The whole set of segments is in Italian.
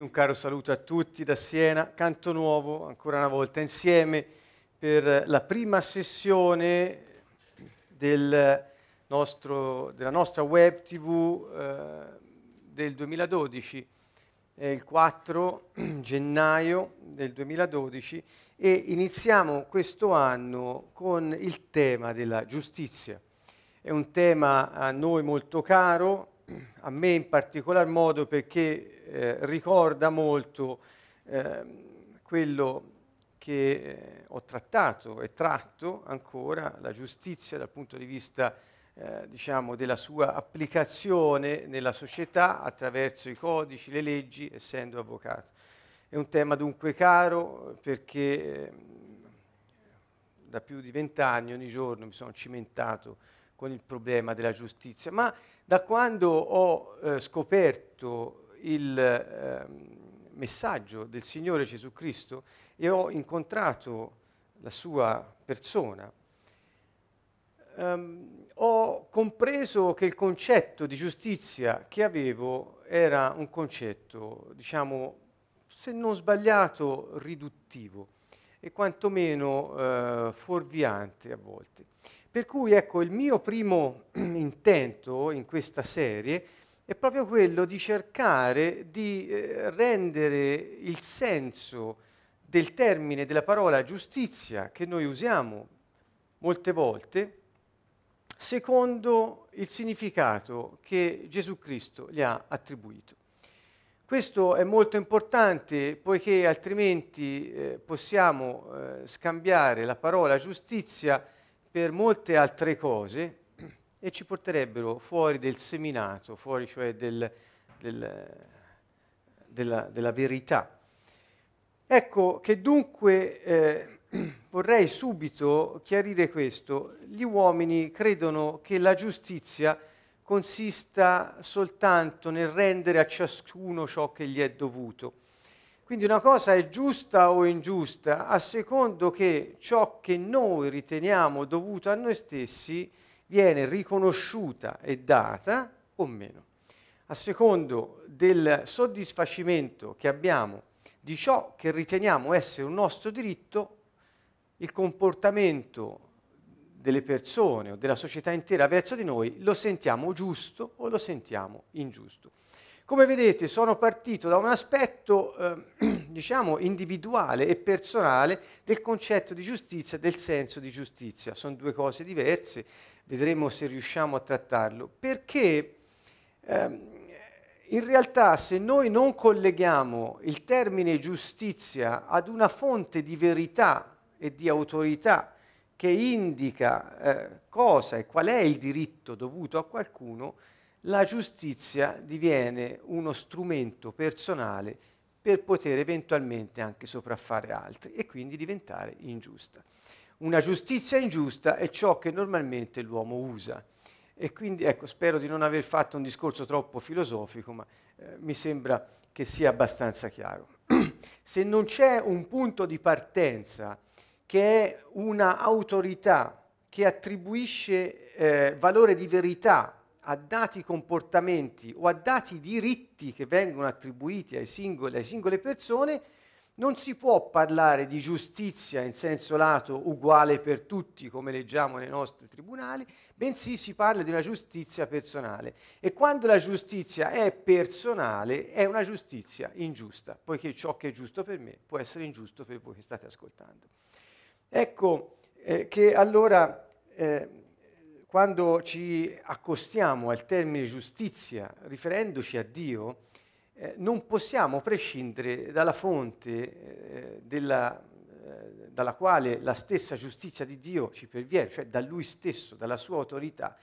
Un caro saluto a tutti da Siena, canto nuovo ancora una volta insieme per la prima sessione del nostro, della nostra web tv eh, del 2012, è il 4 gennaio del 2012 e iniziamo questo anno con il tema della giustizia. È un tema a noi molto caro, a me in particolar modo perché eh, ricorda molto eh, quello che eh, ho trattato e tratto ancora, la giustizia dal punto di vista eh, diciamo, della sua applicazione nella società attraverso i codici, le leggi, essendo avvocato. È un tema dunque caro perché ehm, da più di vent'anni ogni giorno mi sono cimentato con il problema della giustizia, ma da quando ho eh, scoperto il eh, messaggio del Signore Gesù Cristo e ho incontrato la sua persona, ehm, ho compreso che il concetto di giustizia che avevo era un concetto, diciamo, se non sbagliato, riduttivo e quantomeno eh, fuorviante a volte. Per cui ecco, il mio primo intento in questa serie è proprio quello di cercare di eh, rendere il senso del termine della parola giustizia che noi usiamo molte volte secondo il significato che Gesù Cristo gli ha attribuito. Questo è molto importante poiché altrimenti eh, possiamo eh, scambiare la parola giustizia per molte altre cose e ci porterebbero fuori del seminato, fuori cioè del, del, della, della, verità. Ecco che dunque eh, vorrei subito chiarire questo. Gli uomini credono che la giustizia consista soltanto nel rendere a ciascuno ciò che gli è dovuto. Quindi una cosa è giusta o ingiusta a secondo che ciò che noi riteniamo dovuto a noi stessi viene riconosciuta e data o meno. A secondo del soddisfacimento che abbiamo di ciò che riteniamo essere un nostro diritto, il comportamento delle persone o della società intera verso di noi lo sentiamo giusto o lo sentiamo ingiusto. Come vedete sono partito da un aspetto, eh, diciamo, individuale e personale del concetto di giustizia, del senso di giustizia. Sono due cose diverse, vedremo se riusciamo a trattarlo. Perché eh, in realtà se noi non colleghiamo il termine giustizia ad una fonte di verità e di autorità che indica eh, cosa e qual è il diritto dovuto a qualcuno, la giustizia diviene uno strumento personale per poter eventualmente anche sopraffare altri e quindi diventare ingiusta. Una giustizia ingiusta è ciò che normalmente l'uomo usa. E quindi ecco, spero di non aver fatto un discorso troppo filosofico, ma eh, mi sembra che sia abbastanza chiaro. Se non c'è un punto di partenza che è una autorità che attribuisce eh, valore di verità a dati comportamenti o a dati diritti che vengono attribuiti ai singoli, alle singole persone, non si può parlare di giustizia in senso lato uguale per tutti, come leggiamo nei nostri tribunali, bensì si parla di una giustizia personale. E quando la giustizia è personale, è una giustizia ingiusta, poiché ciò che è giusto per me può essere ingiusto per voi che state ascoltando. Ecco eh, che allora eh, quando ci accostiamo al termine giustizia riferendoci a Dio, eh, non possiamo prescindere dalla fonte eh, della, eh, dalla quale la stessa giustizia di Dio ci perviene, cioè da Lui stesso, dalla sua autorità.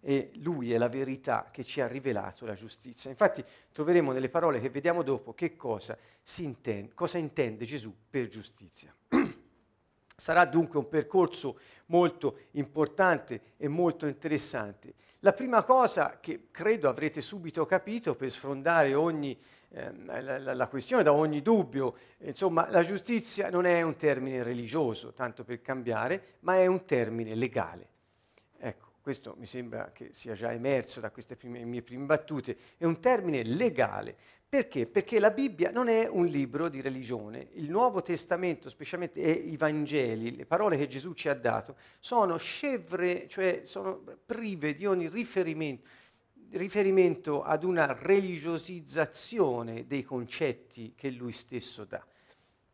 E Lui è la verità che ci ha rivelato la giustizia. Infatti troveremo nelle parole che vediamo dopo che cosa, intende, cosa intende Gesù per giustizia. Sarà dunque un percorso molto importante e molto interessante. La prima cosa che credo avrete subito capito per sfrondare ogni, eh, la, la, questione da ogni dubbio, insomma la giustizia non è un termine religioso, tanto per cambiare, ma è un termine legale. Questo mi sembra che sia già emerso da queste prime, mie prime battute, è un termine legale. Perché? Perché la Bibbia non è un libro di religione. Il Nuovo Testamento, specialmente i Vangeli, le parole che Gesù ci ha dato, sono scevre, cioè sono prive di ogni riferimento, riferimento ad una religiosizzazione dei concetti che lui stesso dà.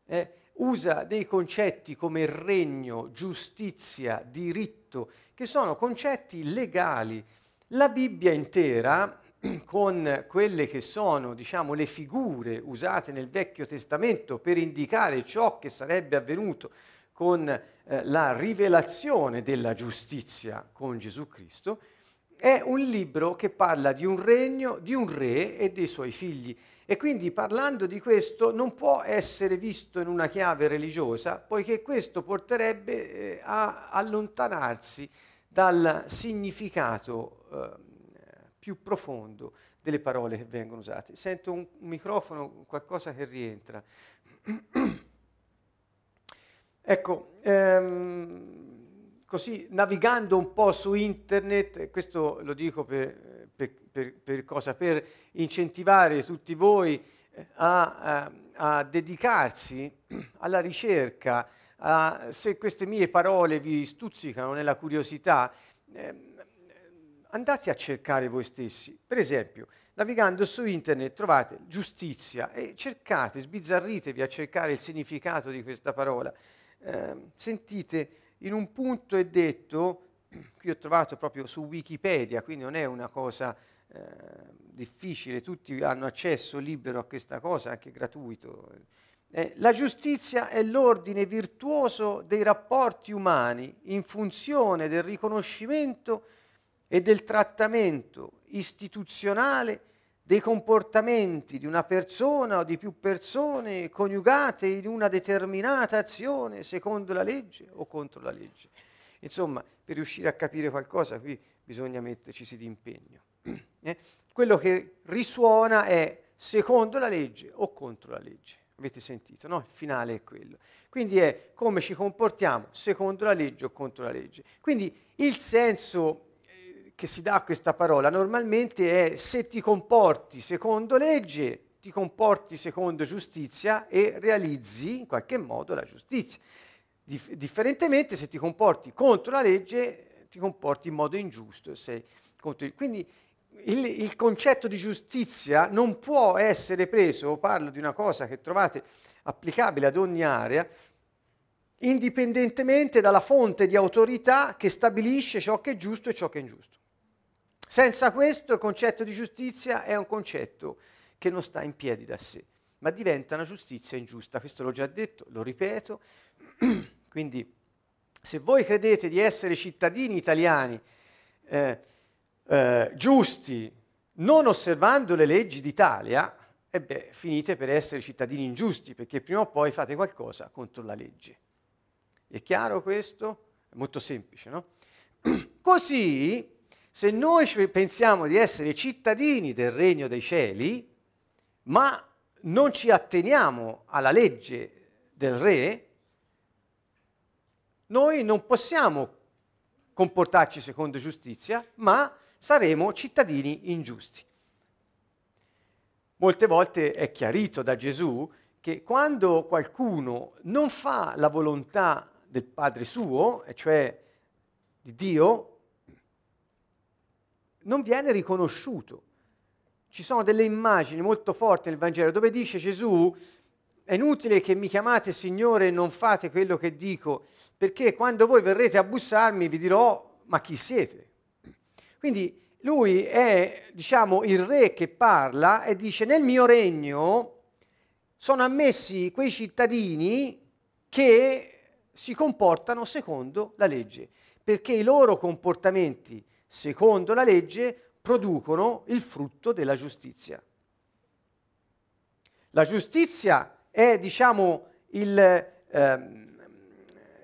Eh, usa dei concetti come regno, giustizia, diritto, che sono concetti legali. La Bibbia intera, con quelle che sono, diciamo, le figure usate nel Vecchio Testamento per indicare ciò che sarebbe avvenuto con eh, la rivelazione della giustizia con Gesù Cristo, è un libro che parla di un regno, di un re e dei suoi figli. E quindi parlando di questo non può essere visto in una chiave religiosa, poiché questo porterebbe eh, a allontanarsi dal significato eh, più profondo delle parole che vengono usate. Sento un, un microfono, qualcosa che rientra. ecco, ehm, così navigando un po' su internet, questo lo dico per, per, per, per cosa? Per incentivare tutti voi eh, a, a, a dedicarsi alla ricerca, a, se queste mie parole vi stuzzicano nella curiosità, eh, andate a cercare voi stessi. Per esempio, navigando su internet trovate giustizia e cercate, sbizzarritevi a cercare il significato di questa parola. Eh, sentite, in un punto è detto, qui ho trovato proprio su Wikipedia, quindi non è una cosa eh, difficile, tutti hanno accesso libero a questa cosa, anche gratuito. Eh, la giustizia è l'ordine virtuoso dei rapporti umani in funzione del riconoscimento e del trattamento istituzionale dei comportamenti di una persona o di più persone coniugate in una determinata azione secondo la legge o contro la legge. Insomma, per riuscire a capire qualcosa qui bisogna metterci di impegno. Eh? Quello che risuona è secondo la legge o contro la legge. Avete sentito, no? Il finale è quello. Quindi è come ci comportiamo secondo la legge o contro la legge. Quindi il senso che si dà a questa parola normalmente è se ti comporti secondo legge, ti comporti secondo giustizia e realizzi in qualche modo la giustizia. Dif- differentemente se ti comporti contro la legge, ti comporti in modo ingiusto. Quindi il, il, concetto di giustizia non può essere preso, parlo di una cosa che trovate applicabile ad ogni area, indipendentemente dalla fonte di autorità che stabilisce ciò che è giusto e ciò che è ingiusto. Senza questo il concetto di giustizia è un concetto che non sta in piedi da sé, ma diventa una giustizia ingiusta. Questo l'ho già detto, lo ripeto. Quindi se voi credete di essere cittadini italiani, eh, eh, giusti, non osservando le leggi d'Italia, e beh, finite per essere cittadini ingiusti, perché prima o poi fate qualcosa contro la legge. È chiaro questo? È molto semplice, no? Così, se noi pensiamo di essere cittadini del regno dei cieli, ma non ci atteniamo alla legge del re, noi non possiamo comportarci secondo giustizia, ma saremo cittadini ingiusti. Molte volte è chiarito da Gesù che quando qualcuno non fa la volontà del Padre suo, e cioè di Dio, non viene riconosciuto. Ci sono delle immagini molto forti nel Vangelo dove dice Gesù, è inutile che mi chiamate Signore e non fate quello che dico, perché quando voi verrete a bussarmi vi dirò, ma chi siete? Quindi lui è, diciamo, il re che parla e dice nel mio regno sono ammessi quei cittadini che si comportano secondo la legge, perché i loro comportamenti secondo la legge producono il frutto della giustizia. La giustizia è, diciamo, il, ehm,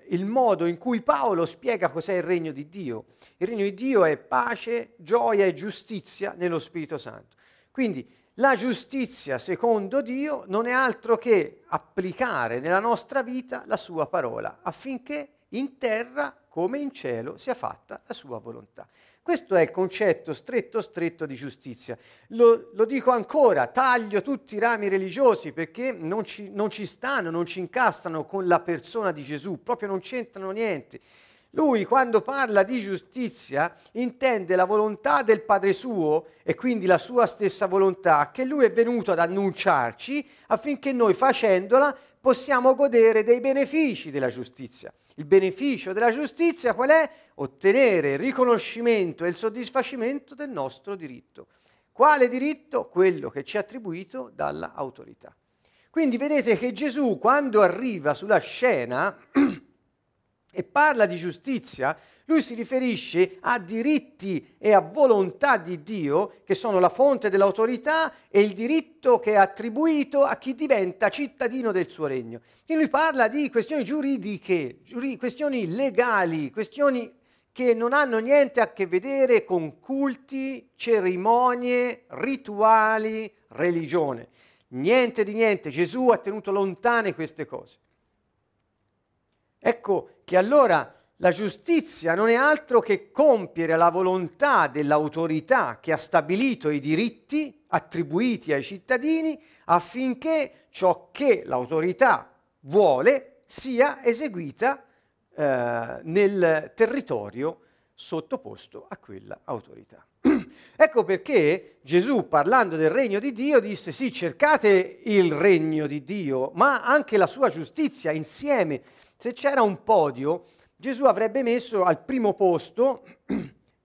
il modo in cui Paolo spiega cos'è il regno di Dio. Il regno di Dio è pace, gioia e giustizia nello Spirito Santo. Quindi la giustizia secondo Dio non è altro che applicare nella nostra vita la sua parola affinché in terra come in cielo sia fatta la sua volontà. Questo è il concetto stretto stretto di giustizia. Lo, lo dico ancora, taglio tutti i rami religiosi perché non ci, non ci stanno, non ci incastrano con la persona di Gesù, proprio non c'entrano niente. Lui quando parla di giustizia intende la volontà del Padre suo e quindi la sua stessa volontà che lui è venuto ad annunciarci affinché noi facendola possiamo godere dei benefici della giustizia. Il beneficio della giustizia qual è? Ottenere il riconoscimento e il soddisfacimento del nostro diritto. Quale diritto? Quello che ci è attribuito dall'autorità. Quindi vedete che Gesù quando arriva sulla scena e parla di giustizia, lui si riferisce a diritti e a volontà di Dio che sono la fonte dell'autorità e il diritto che è attribuito a chi diventa cittadino del suo regno. E lui parla di questioni giuridiche, giuri- questioni legali, questioni che non hanno niente a che vedere con culti, cerimonie, rituali, religione. Niente di niente. Gesù ha tenuto lontane queste cose. Ecco che allora la giustizia non è altro che compiere la volontà dell'autorità che ha stabilito i diritti attribuiti ai cittadini affinché ciò che l'autorità vuole sia eseguita eh, nel territorio sottoposto a quella autorità. ecco perché Gesù, parlando del regno di Dio, disse sì, cercate il regno di Dio, ma anche la sua giustizia insieme. Se c'era un podio, Gesù avrebbe messo al primo posto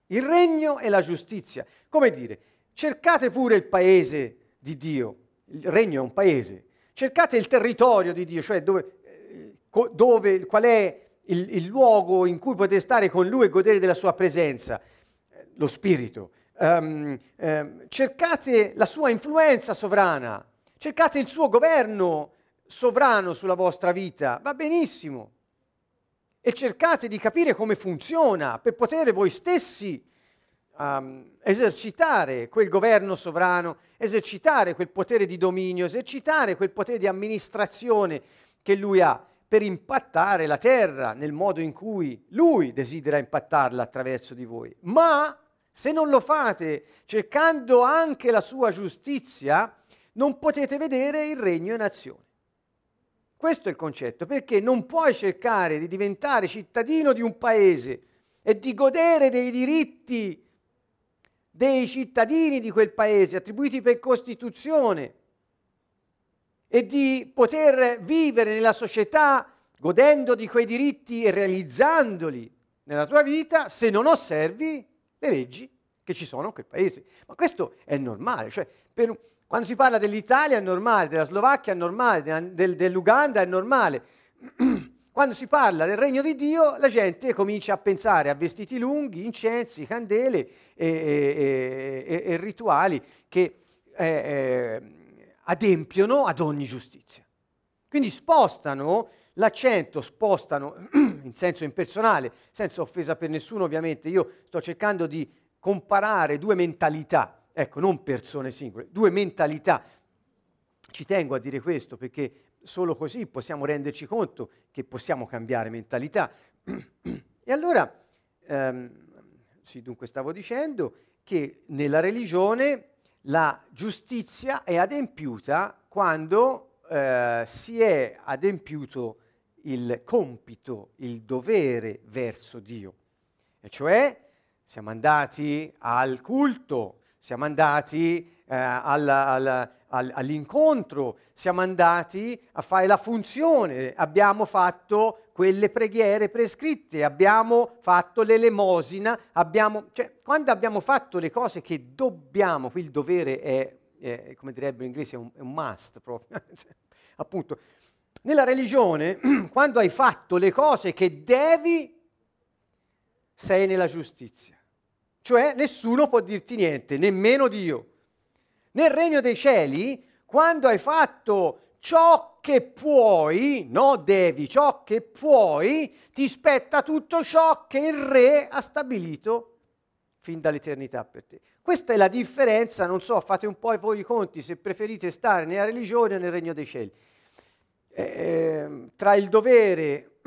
il regno e la giustizia. Come dire, cercate pure il paese di Dio, il regno è un paese, cercate il territorio di Dio, cioè dove, eh, dove qual è il, il, luogo in cui potete stare con Lui e godere della sua presenza, lo Spirito. Um, um, cercate la sua influenza sovrana, cercate il suo governo sovrano sulla vostra vita, va benissimo e cercate di capire come funziona per poter voi stessi um, esercitare quel governo sovrano, esercitare quel potere di dominio, esercitare quel potere di amministrazione che lui ha per impattare la terra nel modo in cui lui desidera impattarla attraverso di voi. Ma se non lo fate cercando anche la sua giustizia, non potete vedere il regno in azione. Questo è il concetto, perché non puoi cercare di diventare cittadino di un paese e di godere dei diritti dei cittadini di quel paese attribuiti per Costituzione e di poter vivere nella società godendo di quei diritti e realizzandoli nella tua vita se non osservi le leggi che ci sono in quel paese. Ma questo è normale, cioè per, quando si parla dell'Italia è normale, della Slovacchia è normale, del, dell'Uganda è normale. Quando si parla del regno di Dio, la gente comincia a pensare a vestiti lunghi, incensi, candele e, e, e, e rituali che eh, eh, adempiono ad ogni giustizia. Quindi spostano l'accento, spostano in senso impersonale, senza offesa per nessuno ovviamente, io sto cercando di comparare due mentalità ecco, non persone singole, due mentalità. Ci tengo a dire questo perché solo così possiamo renderci conto che possiamo cambiare mentalità. e allora, ehm, sì, dunque stavo dicendo che nella religione la giustizia è adempiuta quando eh, si è adempiuto il compito, il dovere verso Dio. E cioè siamo andati al culto, siamo andati eh, al, al, al, all'incontro, siamo andati a fare la funzione, abbiamo fatto quelle preghiere prescritte, abbiamo fatto l'elemosina, abbiamo, cioè, quando abbiamo fatto le cose che dobbiamo, qui il dovere è, è come direbbe in inglese, è un, è un must proprio, appunto, nella religione, quando hai fatto le cose che devi, sei nella giustizia. Cioè nessuno può dirti niente, nemmeno Dio. Nel regno dei cieli, quando hai fatto ciò che puoi, no devi, ciò che puoi, ti spetta tutto ciò che il re ha stabilito fin dall'eternità per te. Questa è la differenza, non so, fate un po' voi i conti se preferite stare nella religione o nel regno dei cieli. Eh, tra il dovere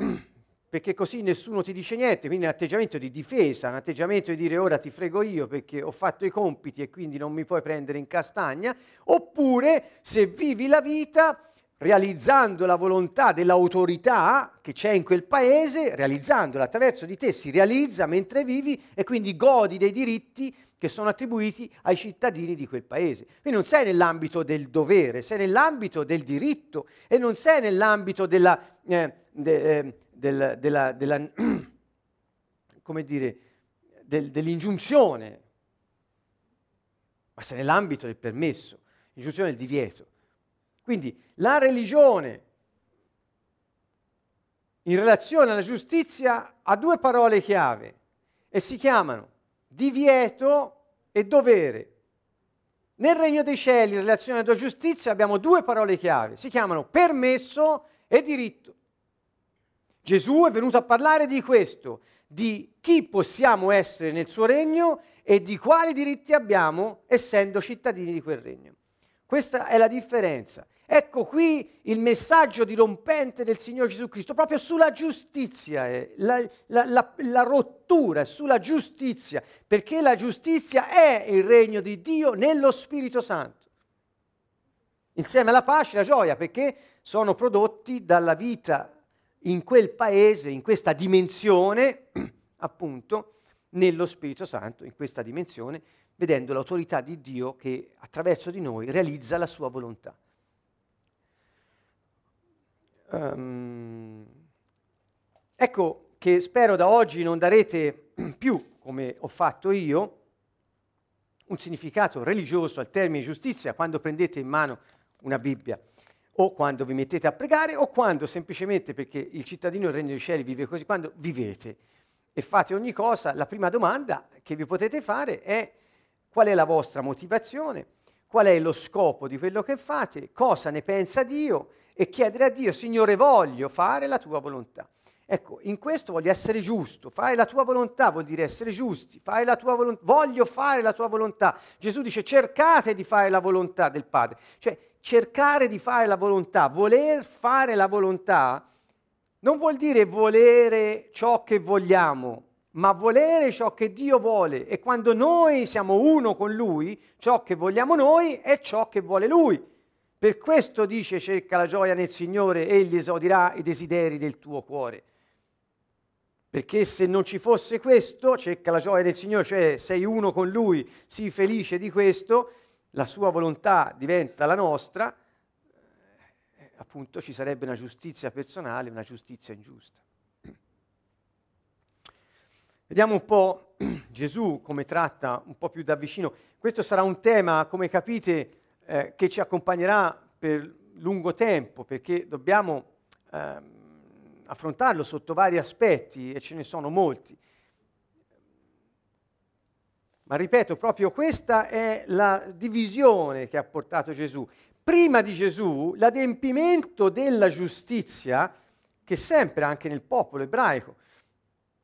perché così nessuno ti dice niente, quindi un atteggiamento di difesa, un atteggiamento di dire ora ti frego io perché ho fatto i compiti e quindi non mi puoi prendere in castagna, oppure se vivi la vita realizzando la volontà dell'autorità che c'è in quel paese, realizzandola attraverso di te, si realizza mentre vivi e quindi godi dei diritti che sono attribuiti ai cittadini di quel paese. Quindi non sei nell'ambito del dovere, sei nell'ambito del diritto e non sei nell'ambito della, eh, de, eh, del, della, della dire, del, dell'ingiunzione, ma se nell'ambito del permesso, l'ingiunzione del divieto. Quindi la religione in relazione alla giustizia ha due parole chiave e si chiamano divieto e dovere. Nel regno dei cieli, in relazione alla giustizia, abbiamo due parole chiave, si chiamano permesso e diritto. Gesù è venuto a parlare di questo, di chi possiamo essere nel suo regno e di quali diritti abbiamo essendo cittadini di quel regno. Questa è la differenza. Ecco qui il messaggio dirompente del Signore Gesù Cristo, proprio sulla giustizia, eh, la, la, la, la rottura sulla giustizia, perché la giustizia è il regno di Dio nello Spirito Santo. Insieme alla pace e alla gioia, perché sono prodotti dalla vita in quel paese, in questa dimensione, appunto, nello Spirito Santo, in questa dimensione, vedendo l'autorità di Dio che attraverso di noi realizza la sua volontà. Um, ecco che spero da oggi non darete più, come ho fatto io, un significato religioso al termine giustizia quando prendete in mano una Bibbia o quando vi mettete a pregare o quando semplicemente perché il cittadino del regno dei cieli vive così, quando vivete e fate ogni cosa, la prima domanda che vi potete fare è qual è la vostra motivazione, qual è lo scopo di quello che fate, cosa ne pensa Dio? E chiedere a Dio, Signore, voglio fare la tua volontà. Ecco, in questo voglio essere giusto, fare la tua volontà vuol dire essere giusti, fare la tua volontà, voglio fare la tua volontà. Gesù dice cercate di fare la volontà del Padre, cioè cercare di fare la volontà, voler fare la volontà, non vuol dire volere ciò che vogliamo, ma volere ciò che Dio vuole. E quando noi siamo uno con Lui, ciò che vogliamo noi è ciò che vuole Lui. Per questo dice cerca la gioia nel Signore, Egli esaudirà i desideri del tuo cuore. Perché se non ci fosse questo, cerca la gioia del Signore, cioè sei uno con Lui, sii felice di questo, la sua volontà diventa la nostra, eh, appunto ci sarebbe una giustizia personale, una giustizia ingiusta. Vediamo un po' Gesù come tratta un po' più da vicino. Questo sarà un tema, come capite, eh, che ci accompagnerà per lungo tempo, perché dobbiamo eh, affrontarlo sotto vari aspetti e ce ne sono molti. Ma ripeto, proprio questa è la divisione che ha portato Gesù. Prima di Gesù, l'adempimento della giustizia, che sempre anche nel popolo ebraico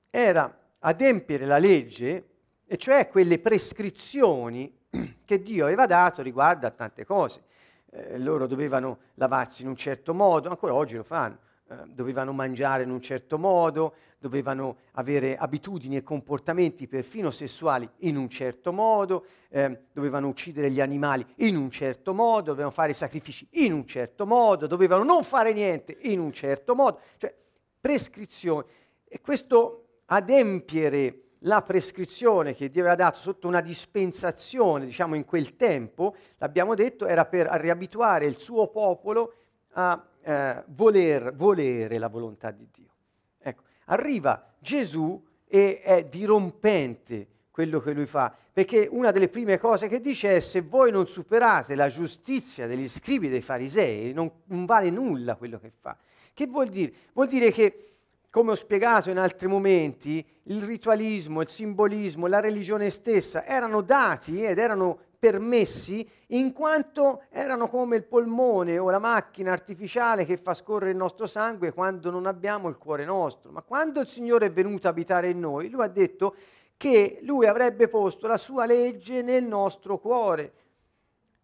era adempiere la legge, e cioè quelle prescrizioni che Dio aveva dato riguardo a tante cose. Eh, loro dovevano lavarsi in un certo modo, ancora oggi lo fanno eh, dovevano mangiare in un certo modo, dovevano avere abitudini e comportamenti perfino sessuali in un certo modo, eh, dovevano uccidere gli animali in un certo modo, dovevano fare sacrifici in un certo modo, dovevano non fare niente in un certo modo, cioè prescrizioni. E questo adempiere la prescrizione che Dio aveva dato sotto una dispensazione, diciamo in quel tempo, l'abbiamo detto, era per riabituare il suo popolo a eh, voler, volere la volontà di Dio. Ecco, arriva Gesù e è dirompente quello che lui fa, perché una delle prime cose che dice è se voi non superate la giustizia degli scribi dei farisei, non, non vale nulla quello che fa. Che vuol dire? Vuol dire che come ho spiegato in altri momenti, il ritualismo, il simbolismo, la religione stessa erano dati ed erano permessi in quanto erano come il polmone o la macchina artificiale che fa scorrere il nostro sangue quando non abbiamo il cuore nostro. Ma quando il Signore è venuto a abitare in noi, lui ha detto che lui avrebbe posto la sua legge nel nostro cuore.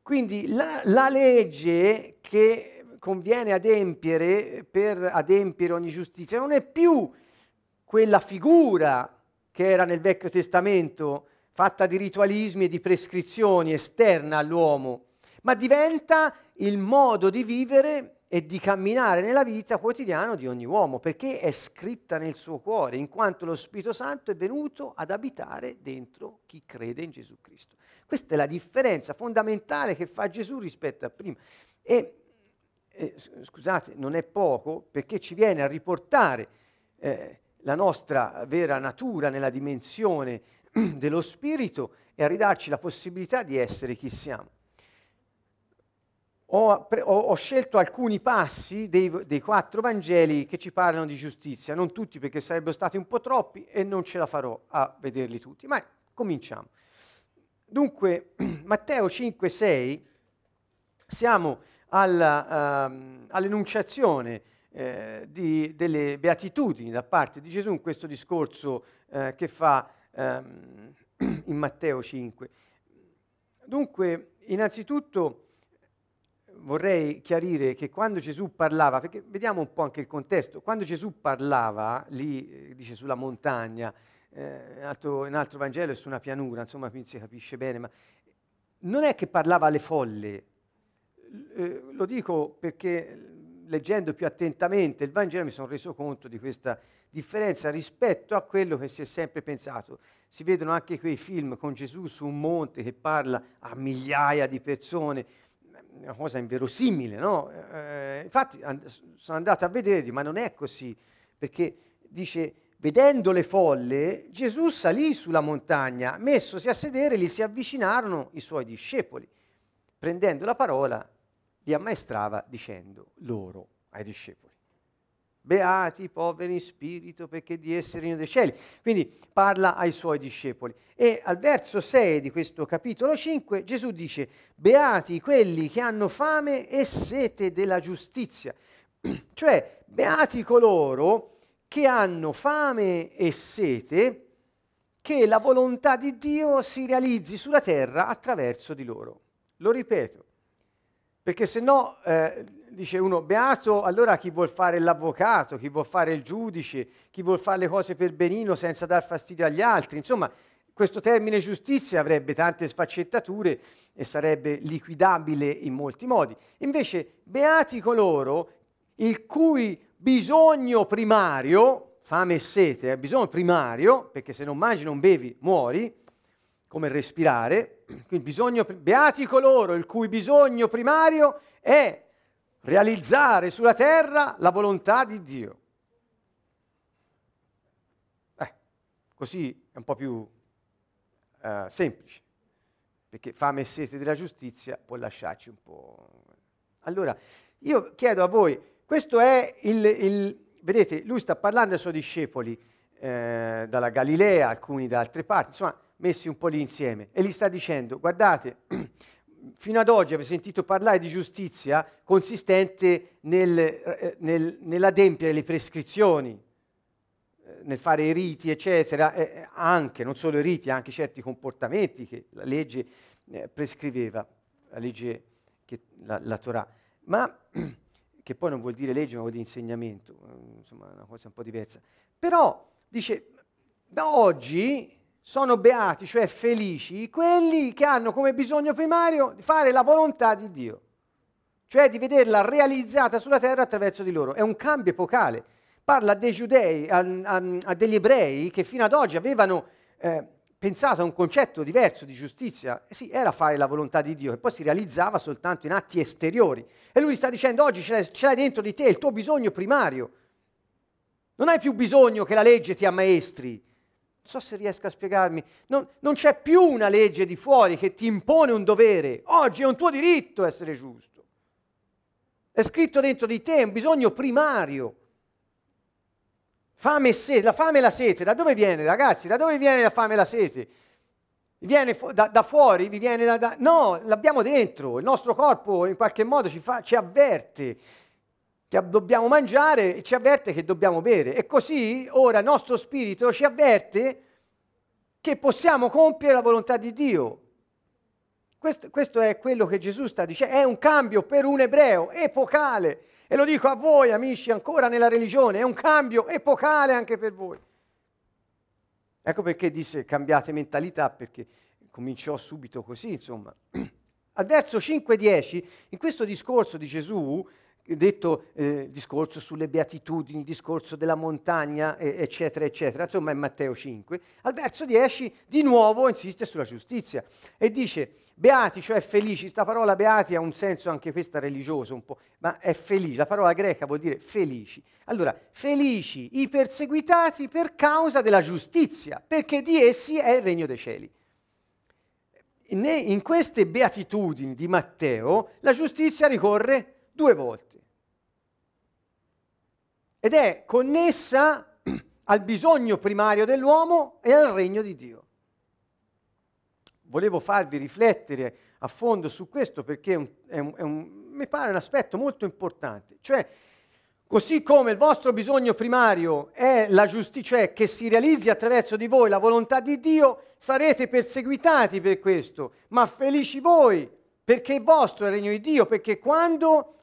Quindi la, la legge che conviene adempiere per adempiere ogni giustizia non è più quella figura che era nel Vecchio Testamento, fatta di ritualismi e di prescrizioni esterna all'uomo, ma diventa il modo di vivere e di camminare nella vita quotidiana di ogni uomo, perché è scritta nel suo cuore, in quanto lo Spirito Santo è venuto ad abitare dentro chi crede in Gesù Cristo. Questa è la differenza fondamentale che fa Gesù rispetto a prima. E eh, scusate, non è poco perché ci viene a riportare eh, la nostra vera natura nella dimensione dello spirito e a ridarci la possibilità di essere chi siamo. Ho, ho, ho scelto alcuni passi dei, dei, quattro Vangeli che ci parlano di giustizia, non tutti perché sarebbero stati un po' troppi e non ce la farò a vederli tutti, ma cominciamo. Dunque, Matteo 5, 6, siamo alla, uh, all'enunciazione eh, di, delle beatitudini da parte di Gesù in questo discorso eh, che fa ehm, in Matteo 5. Dunque, innanzitutto vorrei chiarire che quando Gesù parlava, perché vediamo un po' anche il contesto, quando Gesù parlava, lì eh, dice sulla montagna, eh, in, altro, in altro Vangelo è su una pianura, insomma, quindi si capisce bene, ma non è che parlava alle folle, eh, lo dico perché leggendo più attentamente il Vangelo mi sono reso conto di questa differenza rispetto a quello che si è sempre pensato. Si vedono anche quei film con Gesù su un monte che parla a migliaia di persone, una cosa inverosimile, no? Eh, infatti and- sono andato a vedere, ma non è così, perché dice, vedendo le folle, Gesù salì sulla montagna, messosi a sedere, gli si avvicinarono i suoi discepoli. Prendendo la parola, li ammaestrava dicendo loro ai discepoli. Beati i poveri in spirito perché di essere in dei cieli. Quindi parla ai suoi discepoli. E al verso 6 di questo capitolo 5 Gesù dice, beati quelli che hanno fame e sete della giustizia. cioè, beati coloro che hanno fame e sete che la volontà di Dio si realizzi sulla terra attraverso di loro. Lo ripeto, perché se no, eh, dice uno, beato allora chi vuol fare l'avvocato, chi vuol fare il giudice, chi vuol fare le cose per benino senza dar fastidio agli altri. Insomma, questo termine giustizia avrebbe tante sfaccettature e sarebbe liquidabile in molti modi. Invece, beati coloro il cui bisogno primario, fame e sete, eh, bisogno primario, perché se non mangi non bevi muori, come respirare, quindi bisogno, beati coloro il cui bisogno primario è realizzare sulla terra la volontà di Dio. Eh, così è un po' più eh, semplice, perché fame e sete della giustizia può lasciarci un po'. Allora, io chiedo a voi, questo è il, il vedete, lui sta parlando ai suoi discepoli eh, dalla Galilea, alcuni da altre parti, insomma, messi un po' lì insieme e gli sta dicendo, guardate, fino ad oggi avete sentito parlare di giustizia consistente nel, eh, nel, nell'adempiere le prescrizioni, eh, nel fare i riti, eccetera, eh, anche, non solo i riti, anche certi comportamenti che la legge eh, prescriveva, la legge, che, la, la Torah. Ma che poi non vuol dire legge, ma vuol dire insegnamento, eh, insomma, una cosa un po' diversa. Però dice, da oggi sono beati, cioè felici, quelli che hanno come bisogno primario di fare la volontà di Dio, cioè di vederla realizzata sulla terra attraverso di loro. È un cambio epocale. Parla dei giudei, a, a, a degli ebrei che fino ad oggi avevano eh, pensato a un concetto diverso di giustizia. Eh sì, era fare la volontà di Dio, che poi si realizzava soltanto in atti esteriori. E lui sta dicendo oggi ce l'hai, ce l'hai dentro di te, il tuo bisogno primario. Non hai più bisogno che la legge ti ammaestri, so se riesco a spiegarmi, non, non c'è più una legge di fuori che ti impone un dovere. Oggi è un tuo diritto essere giusto. È scritto dentro di te, è un bisogno primario. Fame e sete, la fame e la sete, da dove viene ragazzi? Da dove viene la fame e la sete? Viene fu- da, da, fuori? Vi viene da, da, No, l'abbiamo dentro, il nostro corpo in qualche modo ci, fa, ci avverte che dobbiamo mangiare e ci avverte che dobbiamo bere. E così ora il nostro spirito ci avverte che possiamo compiere la volontà di Dio. Questo, questo, è quello che Gesù sta dicendo, è un cambio per un ebreo epocale. E lo dico a voi, amici, ancora nella religione, è un cambio epocale anche per voi. Ecco perché disse cambiate mentalità, perché cominciò subito così, insomma. Al verso 5-10, in questo discorso di Gesù, detto eh, discorso sulle beatitudini, discorso della montagna, eh, eccetera, eccetera, insomma è Matteo 5, al verso 10 di nuovo insiste sulla giustizia e dice beati, cioè felici, questa parola beati ha un senso anche questa religioso un po', ma è felici, la parola greca vuol dire felici. Allora, felici i perseguitati per causa della giustizia, perché di essi è il regno dei cieli. In queste beatitudini di Matteo la giustizia ricorre due volte ed è connessa al bisogno primario dell'uomo e al regno di Dio. Volevo farvi riflettere a fondo su questo perché è un, è un, è un, mi pare un aspetto molto importante. Cioè, così come il vostro bisogno primario è la giustizia, cioè che si realizzi attraverso di voi la volontà di Dio, sarete perseguitati per questo, ma felici voi, perché è vostro il regno di Dio, perché quando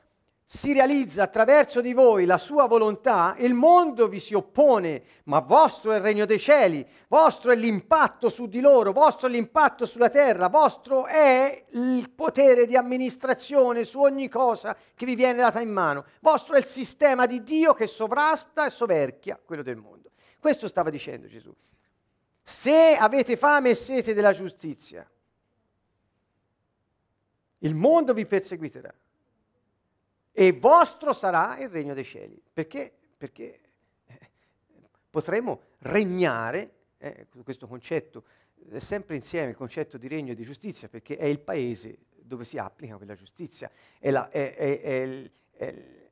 si realizza attraverso di voi la sua volontà, il mondo vi si oppone, ma vostro è il regno dei cieli, vostro è l'impatto su di loro, vostro è l'impatto sulla terra, vostro è il potere di amministrazione su ogni cosa che vi viene data in mano, vostro è il sistema di Dio che sovrasta e soverchia quello del mondo. Questo stava dicendo Gesù. Se avete fame e sete della giustizia, il mondo vi perseguiterà e vostro sarà il regno dei cieli. Perché? Perché eh, potremo regnare, eh, questo concetto è sempre insieme il concetto di regno e di giustizia, perché è il paese dove si applica quella giustizia, è, la, è, è,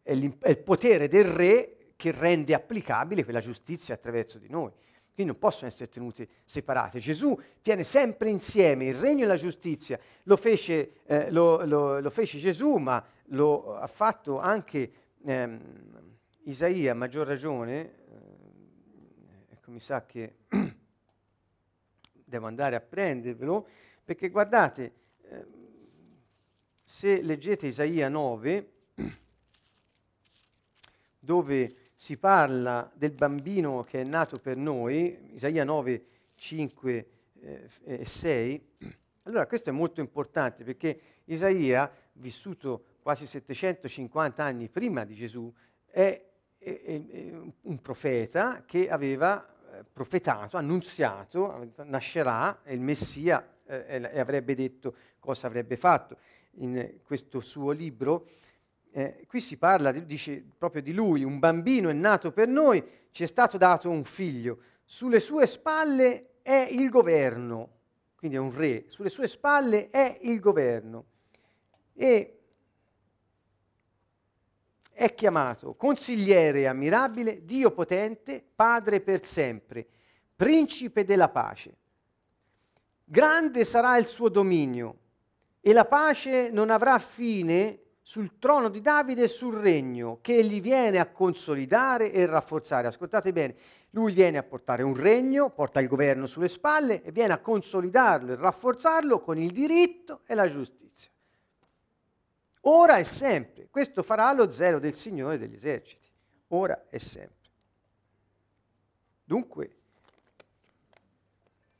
è il potere del re che rende applicabile quella giustizia attraverso di noi. Quindi non possono essere tenute separate. Gesù tiene sempre insieme il regno e la giustizia. Lo fece, eh, lo, lo, lo fece Gesù, ma lo ha fatto anche ehm, Isaia, a maggior ragione, eh, ecco mi sa che devo andare a prendervelo, perché guardate, eh, se leggete Isaia 9, dove si parla del bambino che è nato per noi, Isaia 9, 5 eh, e 6, allora questo è molto importante perché Isaia, vissuto quasi 750 anni prima di Gesù, è, è, è un profeta che aveva eh, profetato, annunziato, nascerà il Messia eh, e avrebbe detto cosa avrebbe fatto in questo suo libro. Eh, qui si parla, dice proprio di lui, un bambino è nato per noi, ci è stato dato un figlio, sulle sue spalle è il governo, quindi è un re, sulle sue spalle è il governo. E è chiamato consigliere ammirabile, Dio potente, Padre per sempre, principe della pace. Grande sarà il suo dominio e la pace non avrà fine sul trono di Davide e sul regno che egli viene a consolidare e rafforzare. Ascoltate bene, lui viene a portare un regno, porta il governo sulle spalle e viene a consolidarlo e rafforzarlo con il diritto e la giustizia ora e sempre. Questo farà lo zelo del Signore degli eserciti, ora e sempre. Dunque,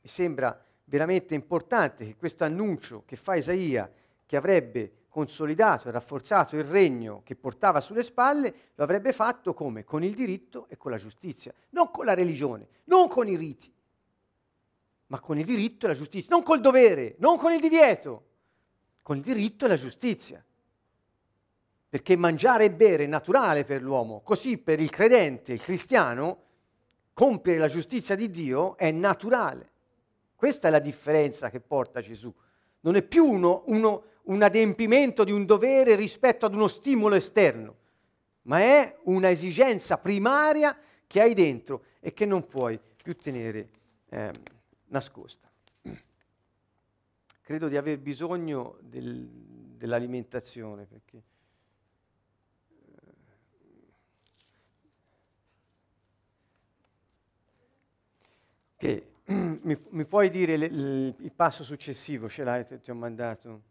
mi sembra veramente importante che questo annuncio che fa Isaia, che avrebbe consolidato e rafforzato il regno che portava sulle spalle, lo avrebbe fatto come? Con il diritto e con la giustizia, non con la religione, non con i riti, ma con il diritto e la giustizia, non col dovere, non con il divieto, con il diritto e la giustizia perché mangiare e bere è naturale per l'uomo, così per il credente, il cristiano, compiere la giustizia di Dio è naturale. Questa è la differenza che porta Gesù. Non è più uno, uno, un adempimento di un dovere rispetto ad uno stimolo esterno, ma è una esigenza primaria che hai dentro e che non puoi più tenere eh, nascosta. Credo di aver bisogno del, dell'alimentazione perché che mi, mi, puoi dire le, le, il passo successivo, ce l'hai, ti, ho mandato.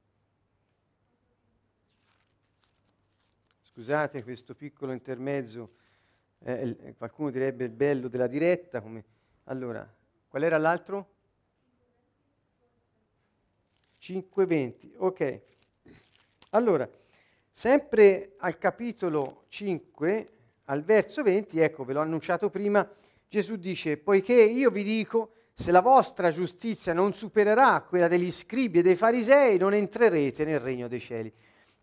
Scusate questo piccolo intermezzo, eh, qualcuno direbbe il bello della diretta. Come... Allora, Qual era l'altro? 5.20, ok. Allora, sempre al capitolo 5, al verso 20, ecco, ve l'ho annunciato prima, Gesù dice, poiché io vi dico, se la vostra giustizia non supererà quella degli scribi e dei farisei, non entrerete nel regno dei cieli.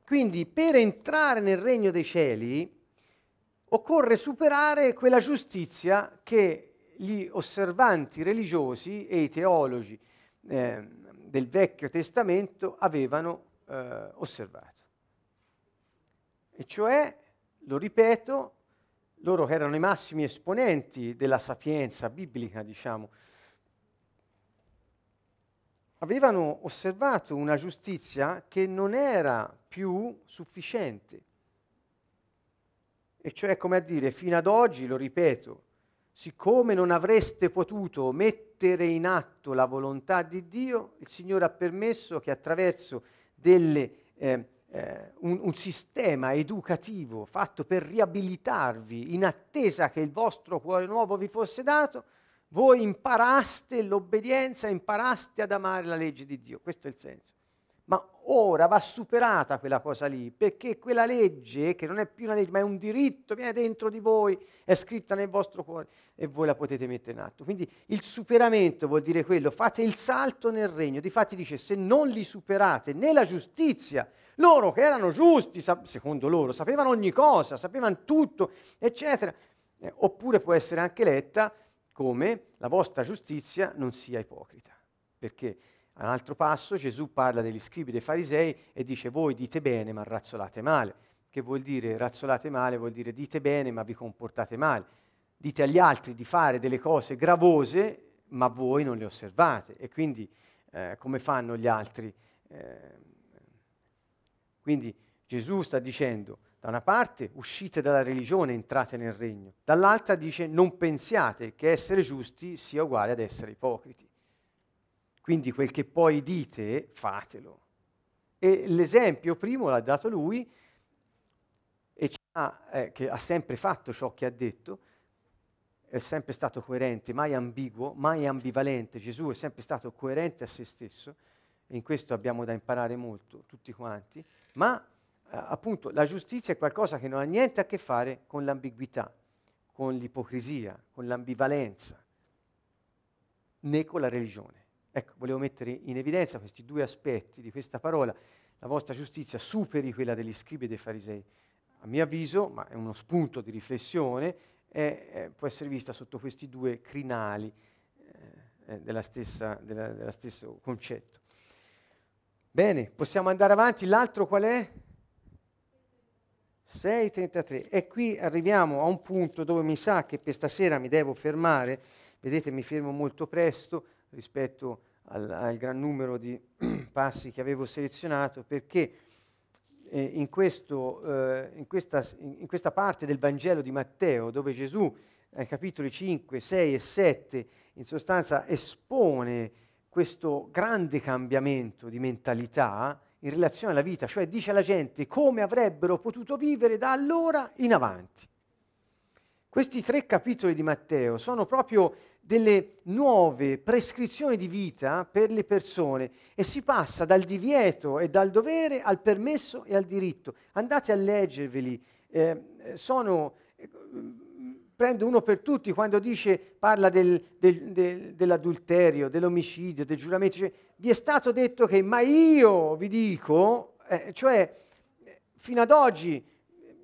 Quindi per entrare nel regno dei cieli occorre superare quella giustizia che gli osservanti religiosi e i teologi eh, del Vecchio Testamento avevano eh, osservato. E cioè, lo ripeto, loro che erano i massimi esponenti della sapienza biblica, diciamo, avevano osservato una giustizia che non era più sufficiente. E cioè, come a dire, fino ad oggi, lo ripeto, siccome non avreste potuto mettere in atto la volontà di Dio, il Signore ha permesso che attraverso delle, eh, eh, un, un, sistema educativo fatto per riabilitarvi in attesa che il vostro cuore nuovo vi fosse dato, voi imparaste l'obbedienza, imparaste ad amare la legge di Dio. Questo è il senso ma ora va superata quella cosa lì, perché quella legge, che non è più una legge, ma è un diritto, viene dentro di voi, è scritta nel vostro cuore e voi la potete mettere in atto. Quindi il superamento vuol dire quello, fate il salto nel regno. Difatti dice, se non li superate nella giustizia, loro che erano giusti, secondo loro, sapevano ogni cosa, sapevano tutto, eccetera, eh, oppure può essere anche letta come la vostra giustizia non sia ipocrita. Perché? A un altro passo Gesù parla degli scribi dei farisei e dice voi dite bene ma razzolate male. Che vuol dire razzolate male? Vuol dire dite bene ma vi comportate male. Dite agli altri di fare delle cose gravose ma voi non le osservate. E quindi eh, come fanno gli altri? Eh, quindi Gesù sta dicendo da una parte uscite dalla religione, entrate nel regno, dall'altra dice non pensiate che essere giusti sia uguale ad essere ipocriti. Quindi quel che poi dite, fatelo. E l'esempio primo l'ha dato lui, e ha, eh, che ha sempre fatto ciò che ha detto, è sempre stato coerente, mai ambiguo, mai ambivalente. Gesù è sempre stato coerente a se stesso, e in questo abbiamo da imparare molto, tutti quanti, ma eh, appunto la giustizia è qualcosa che non ha niente a che fare con l'ambiguità, con l'ipocrisia, con l'ambivalenza, né con la religione. Ecco, volevo mettere in evidenza questi due aspetti di questa parola. La vostra giustizia superi quella degli scribi e dei farisei. A mio avviso, ma è uno spunto di riflessione, è, è, può essere vista sotto questi due crinali eh, eh della stesso concetto. Bene, possiamo andare avanti. L'altro qual è? 6.33. E qui arriviamo a un punto dove mi sa che per stasera mi devo fermare. Vedete, mi fermo molto presto rispetto al, al gran numero di passi che avevo selezionato, perché eh, in, questo, eh, in, questa, in, questa, parte del Vangelo di Matteo, dove Gesù ai capitoli 5, 6 e 7 in sostanza espone questo grande cambiamento di mentalità in relazione alla vita, cioè dice alla gente come avrebbero potuto vivere da allora in avanti. Questi tre capitoli di Matteo sono proprio delle nuove prescrizioni di vita per le persone e si passa dal divieto e dal dovere al permesso e al diritto. Andate a leggerveli, eh, sono, eh, prendo uno per tutti quando dice, parla del, del, del, dell'adulterio, dell'omicidio, del giuramento, cioè, vi è stato detto che ma io vi dico, eh, cioè fino ad oggi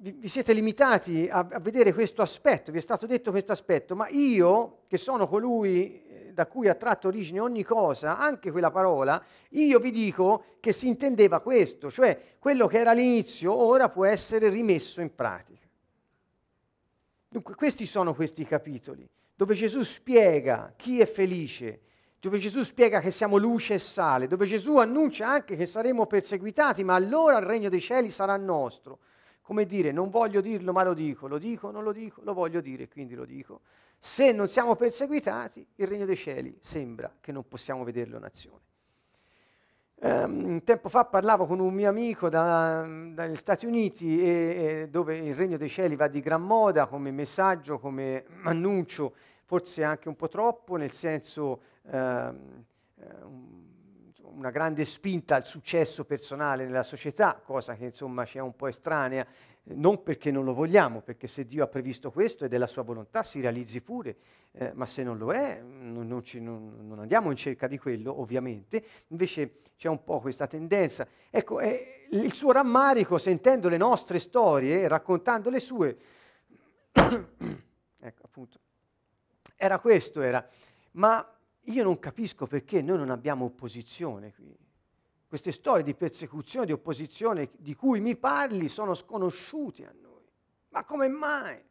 vi, vi siete limitati a, a, vedere questo aspetto, vi è stato detto questo aspetto, ma io, che sono colui eh, da cui ha tratto origine ogni cosa, anche quella parola, io vi dico che si intendeva questo, cioè quello che era l'inizio ora può essere rimesso in pratica. Dunque, questi sono questi capitoli, dove Gesù spiega chi è felice, dove Gesù spiega che siamo luce e sale, dove Gesù annuncia anche che saremo perseguitati, ma allora il regno dei cieli sarà nostro come dire, non voglio dirlo ma lo dico, lo dico, non lo dico, lo voglio dire, quindi lo dico. Se non siamo perseguitati, il regno dei cieli sembra che non possiamo vederlo in azione. Um, un tempo fa parlavo con un mio amico da, dagli Stati Uniti e, e dove il regno dei cieli va di gran moda come messaggio, come annuncio, forse anche un po' troppo, nel senso ehm, eh, una grande spinta al successo personale nella società, cosa che insomma ci è un po' estranea, non perché non lo vogliamo, perché se Dio ha previsto questo ed è la sua volontà si realizzi pure, eh, ma se non lo è non, non, ci, non, non, andiamo in cerca di quello, ovviamente, invece c'è un po' questa tendenza. Ecco, eh, il suo rammarico, sentendo le nostre storie, raccontando le sue, ecco appunto, era questo, era, ma io non capisco perché noi non abbiamo opposizione qui. Queste storie di persecuzione, di opposizione di cui mi parli sono sconosciuti a noi. Ma come mai?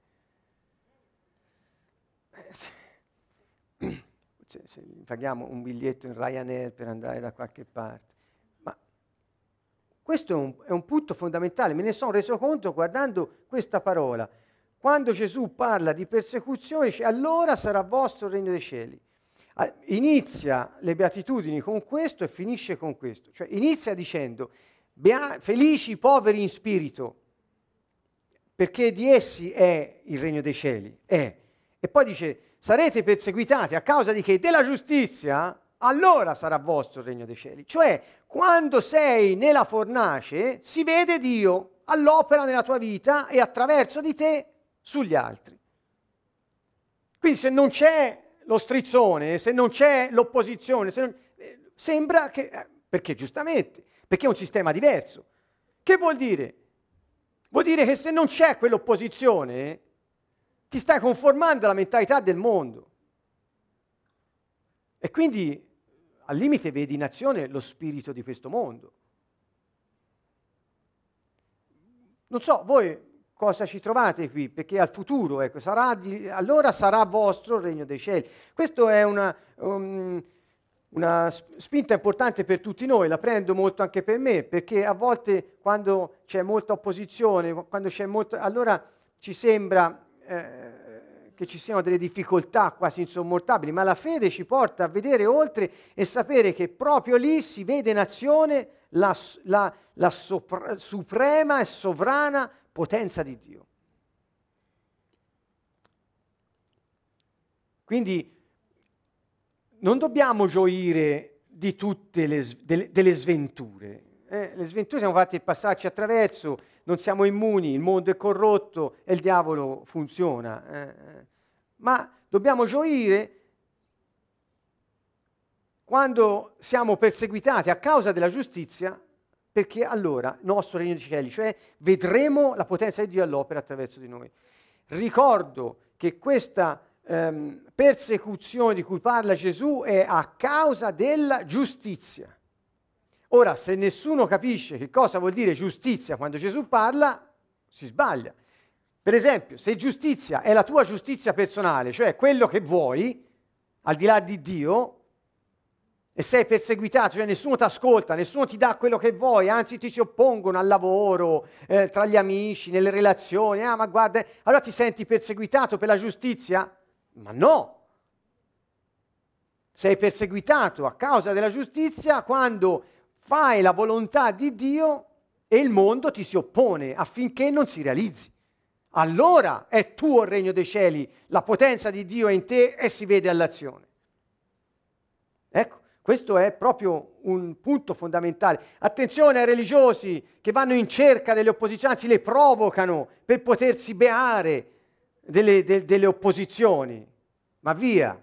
Cioè, se paghiamo un biglietto in Ryanair per andare da qualche parte. Ma questo è un, è un punto fondamentale, me ne sono reso conto guardando questa parola. Quando Gesù parla di persecuzione, dice allora sarà vostro il regno dei cieli. Ah, inizia le beatitudini con questo e finisce con questo, cioè inizia dicendo felici i poveri in spirito, perché di essi è il regno dei cieli, è. E poi dice sarete perseguitati a causa di che? Della giustizia, allora sarà vostro il regno dei cieli. Cioè, quando sei nella fornace, si vede Dio all'opera nella tua vita e attraverso di te sugli altri. Quindi se non c'è lo strizzone, se non c'è l'opposizione, non, eh, sembra che, eh, perché giustamente, perché è un sistema diverso. Che vuol dire? Vuol dire che se non c'è quell'opposizione, ti stai conformando alla mentalità del mondo. E quindi al limite vedi in azione lo spirito di questo mondo. Non so, voi cosa ci trovate qui, perché al futuro, ecco, sarà di, allora sarà vostro il regno dei cieli. Questa è una, um, una spinta importante per tutti noi, la prendo molto anche per me, perché a volte quando c'è molta opposizione, quando c'è molto, allora ci sembra eh, che ci siano delle difficoltà quasi insormontabili, ma la fede ci porta a vedere oltre e sapere che proprio lì si vede in azione la, la, la sopra, suprema e sovrana potenza di Dio. Quindi non dobbiamo gioire di tutte le, delle, delle sventure. Eh, le sventure siamo fatti passarci attraverso, non siamo immuni, il mondo è corrotto e il diavolo funziona. Eh. ma dobbiamo gioire quando siamo perseguitati a causa della giustizia perché allora il nostro regno dei cieli, cioè vedremo la potenza di Dio all'opera attraverso di noi. Ricordo che questa ehm, persecuzione di cui parla Gesù è a causa della giustizia. Ora, se nessuno capisce che cosa vuol dire giustizia quando Gesù parla, si sbaglia. Per esempio, se giustizia è la tua giustizia personale, cioè quello che vuoi, al di là di Dio, e sei perseguitato, cioè nessuno ti ascolta, nessuno ti dà quello che vuoi, anzi ti si oppongono al lavoro, eh, tra gli amici, nelle relazioni, ah ma guarda, allora ti senti perseguitato per la giustizia? Ma no! Sei perseguitato a causa della giustizia quando fai la volontà di Dio e il mondo ti si oppone affinché non si realizzi. Allora è tuo il regno dei cieli, la potenza di Dio è in te e si vede all'azione. Ecco. Questo è proprio un punto fondamentale. Attenzione ai religiosi che vanno in cerca delle opposizioni, anzi le provocano per potersi beare delle, de, delle opposizioni. Ma via.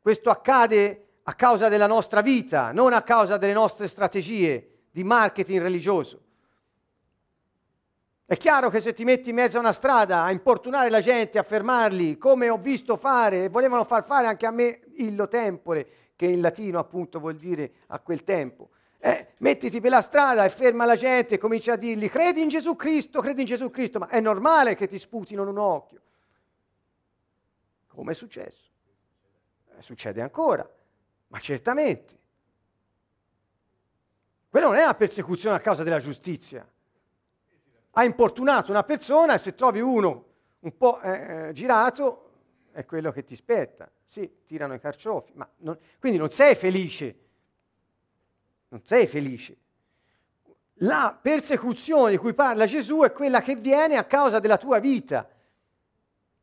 Questo accade a causa della nostra vita, non a causa delle nostre strategie di marketing religioso. È chiaro che se ti metti in mezzo a una strada a importunare la gente, a fermarli, come ho visto fare, e volevano far fare anche a me illo tempore, che in latino appunto vuol dire a quel tempo. Eh, mettiti per la strada e ferma la gente e comincia a dirgli credi in Gesù Cristo, credi in Gesù Cristo, ma è normale che ti sputino in un occhio. Come è successo? Eh, succede ancora, ma certamente. Quella non è una persecuzione a causa della giustizia. Ha importunato una persona e se trovi uno un po' eh, eh girato, è quello che ti spetta. Sì, tirano i carciofi, ma non, quindi non sei felice. Non sei felice. La persecuzione di cui parla Gesù è quella che viene a causa della tua vita.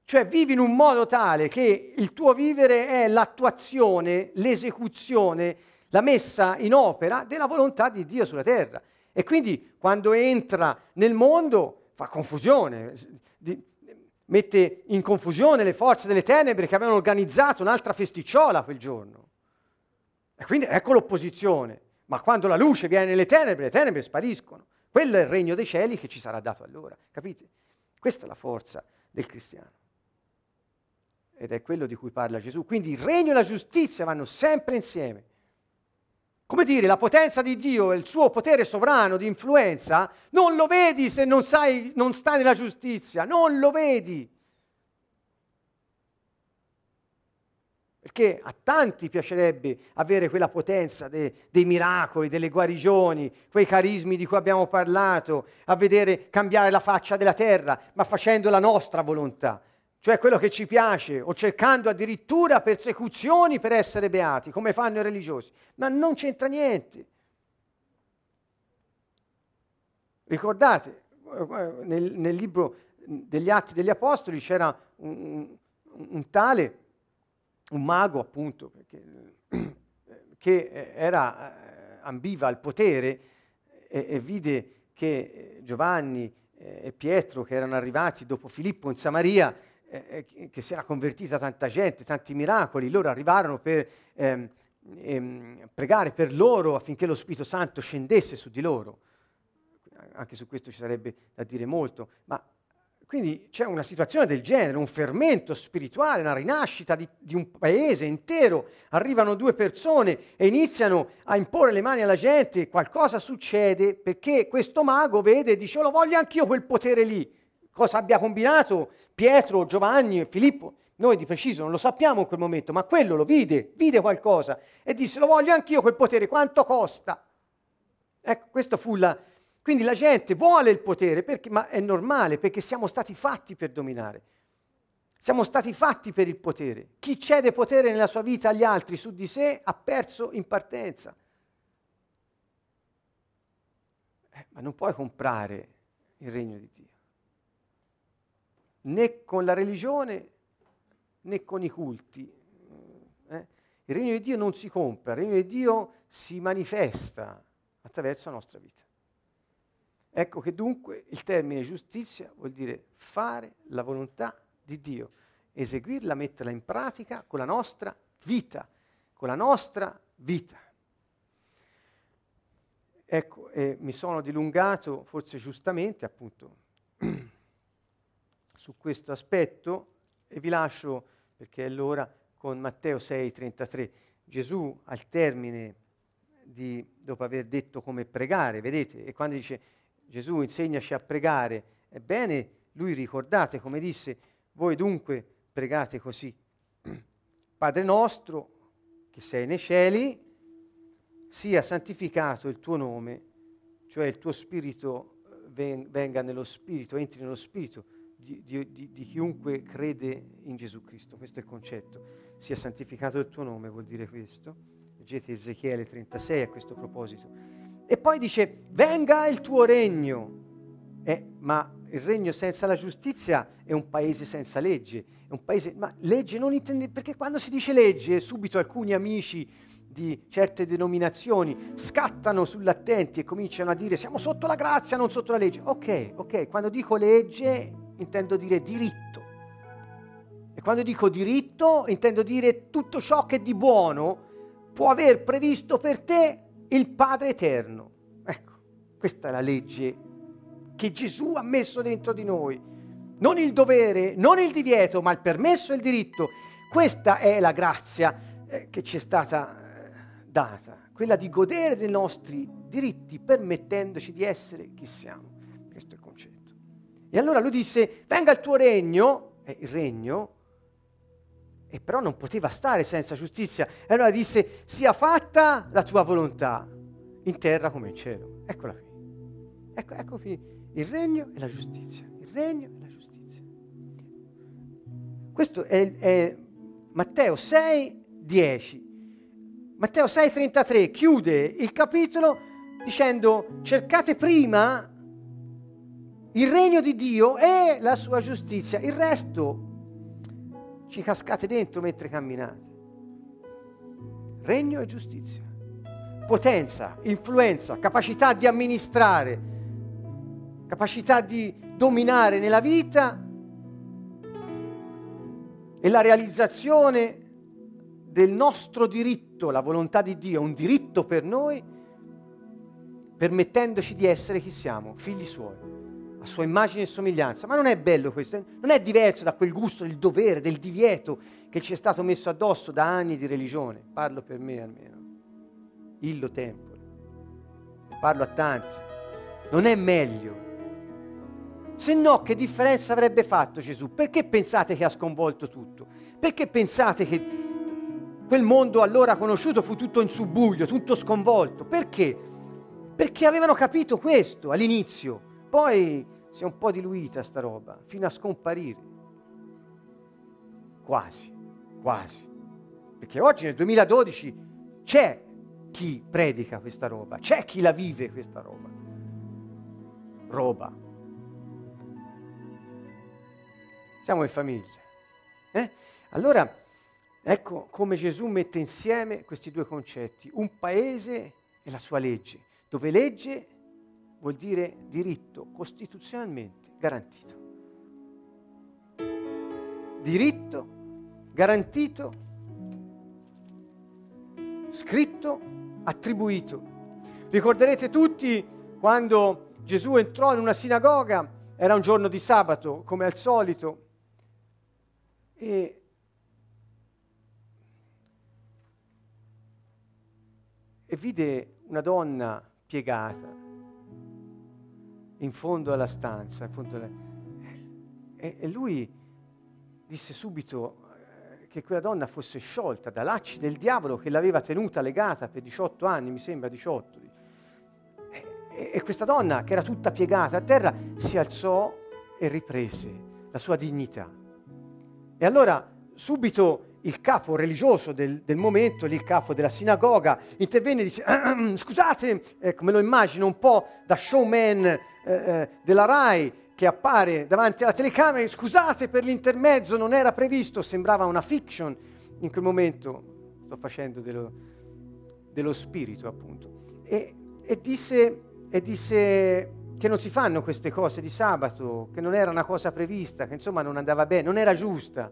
Cioè vivi in un modo tale che il tuo vivere è l'attuazione, l'esecuzione, la messa in opera della volontà di Dio sulla terra. E quindi quando entra nel mondo fa confusione, mette in confusione le forze delle tenebre che avevano organizzato un'altra festicciola quel giorno. E quindi ecco l'opposizione. Ma quando la luce viene nelle tenebre, le tenebre spariscono. Quello è il regno dei cieli che ci sarà dato allora. Capite? Questa è la forza del cristiano. Ed è quello di cui parla Gesù. Quindi il regno e la giustizia vanno sempre insieme. Come dire, la potenza di Dio e il suo potere sovrano di influenza non lo vedi se non, sai, non stai nella giustizia, non lo vedi. Perché a tanti piacerebbe avere quella potenza de, dei miracoli, delle guarigioni, quei carismi di cui abbiamo parlato, a vedere cambiare la faccia della terra, ma facendo la nostra volontà, cioè quello che ci piace, o cercando addirittura persecuzioni per essere beati, come fanno i religiosi. Ma non c'entra niente. Ricordate, nel, nel libro degli Atti degli Apostoli c'era un, un, un tale un mago appunto perché, che era, eh, ambiva al potere e, e vide che Giovanni e Pietro che erano arrivati dopo Filippo in Samaria, eh, che si era convertita tanta gente, tanti miracoli, loro arrivarono per ehm, ehm, pregare per loro affinché lo Spirito Santo scendesse su di loro. Anche su questo ci sarebbe da dire molto, ma quindi c'è una situazione del genere, un fermento spirituale, una rinascita di, di, un paese intero. Arrivano due persone e iniziano a imporre le mani alla gente, qualcosa succede perché questo mago vede e dice, oh, lo voglio anch'io quel potere lì. Cosa abbia combinato Pietro, Giovanni e Filippo? Noi di preciso non lo sappiamo in quel momento, ma quello lo vide, vide qualcosa e disse, lo voglio anch'io quel potere, quanto costa? Ecco, questa fu la, quindi la gente vuole il potere, perché, ma è normale, perché siamo stati fatti per dominare. Siamo stati fatti per il potere. Chi cede potere nella sua vita agli altri su di sé ha perso in partenza. Eh, ma non puoi comprare il regno di Dio. Né con la religione né con i culti. Eh? Il regno di Dio non si compra, il regno di Dio si manifesta attraverso la nostra vita. Ecco che dunque il termine giustizia vuol dire fare la volontà di Dio, eseguirla, metterla in pratica con la nostra vita, con la nostra vita. Ecco, eh, mi sono dilungato, forse giustamente, appunto, su questo aspetto e vi lascio, perché è l'ora, con Matteo 6,33. Gesù al termine di, dopo aver detto come pregare, vedete, e quando dice Gesù insegnaci a pregare, ebbene lui ricordate come disse, voi dunque pregate così. Padre nostro che sei nei cieli, sia santificato il tuo nome, cioè il tuo spirito eh, venga nello spirito, entri nello spirito di, di, di, chiunque crede in Gesù Cristo. Questo è il concetto. Sia santificato il tuo nome, vuol dire questo. Leggete Ezechiele 36 a questo proposito e poi dice, venga il tuo regno. Eh, ma il regno senza la giustizia è un paese senza legge. È un paese, ma legge non intende, perché quando si dice legge, subito alcuni amici di certe denominazioni scattano sull'attenti e cominciano a dire siamo sotto la grazia, non sotto la legge. Ok, ok, quando dico legge intendo dire diritto. E quando dico diritto intendo dire tutto ciò che di buono può aver previsto per te il Padre Eterno. Ecco, questa è la legge che Gesù ha messo dentro di noi. Non il dovere, non il divieto, ma il permesso e il diritto. Questa è la grazia eh, che ci è stata eh, data, quella di godere dei nostri diritti permettendoci di essere chi siamo. E allora lui disse, venga il tuo regno, eh, il regno, e però non poteva stare senza giustizia. E allora disse, sia fatta la tua volontà, in terra come in cielo. Eccola qui. Ecco, ecco qui il regno e la giustizia. Il regno e la giustizia. Questo è, è Matteo 6, 10. Matteo 6, 33 chiude il capitolo dicendo cercate prima il regno di Dio e la sua giustizia. Il resto ci cascate dentro mentre camminate. Regno e giustizia, potenza, influenza, capacità di amministrare, capacità di dominare nella vita e la realizzazione del nostro diritto, la volontà di Dio, un diritto per noi, permettendoci di essere chi siamo, figli suoi, a sua immagine e somiglianza. Ma non è bello questo, non è diverso da quel gusto del dovere, del divieto che ci è stato messo addosso da anni di religione. Parlo per me almeno. Illo tempore. Parlo a tanti. Non è meglio. Se no, che differenza avrebbe fatto Gesù? Perché pensate che ha sconvolto tutto? Perché pensate che Quel mondo allora conosciuto fu tutto in subbuglio, tutto sconvolto. Perché? Perché avevano capito questo all'inizio. Poi si è un po' diluita sta roba, fino a scomparire. Quasi, quasi. Perché oggi nel 2012 c'è chi predica questa roba, c'è chi la vive questa roba. Roba. Siamo in famiglia. Eh? Allora, Ecco come Gesù mette insieme questi due concetti, un paese e la sua legge, dove legge vuol dire diritto costituzionalmente garantito. Diritto garantito, scritto, attribuito. Ricorderete tutti quando Gesù entrò in una sinagoga, era un giorno di sabato come al solito, e e vide una donna piegata in fondo alla stanza, fondo alla... E, e, lui disse subito eh, che quella donna fosse sciolta da lacci del diavolo che l'aveva tenuta legata per 18 anni, mi sembra 18. E, e questa donna, che era tutta piegata a terra, si alzò e riprese la sua dignità. E allora subito il capo religioso del, del, momento, il capo della sinagoga, intervenne e disse, scusate, ecco, me lo immagino un po' da showman eh, eh, della RAI che appare davanti alla telecamera, scusate per l'intermezzo, non era previsto, sembrava una fiction in quel momento, sto facendo dello, dello spirito appunto, e, e, disse, e disse che non si fanno queste cose di sabato, che non era una cosa prevista, che insomma non andava bene, non era giusta.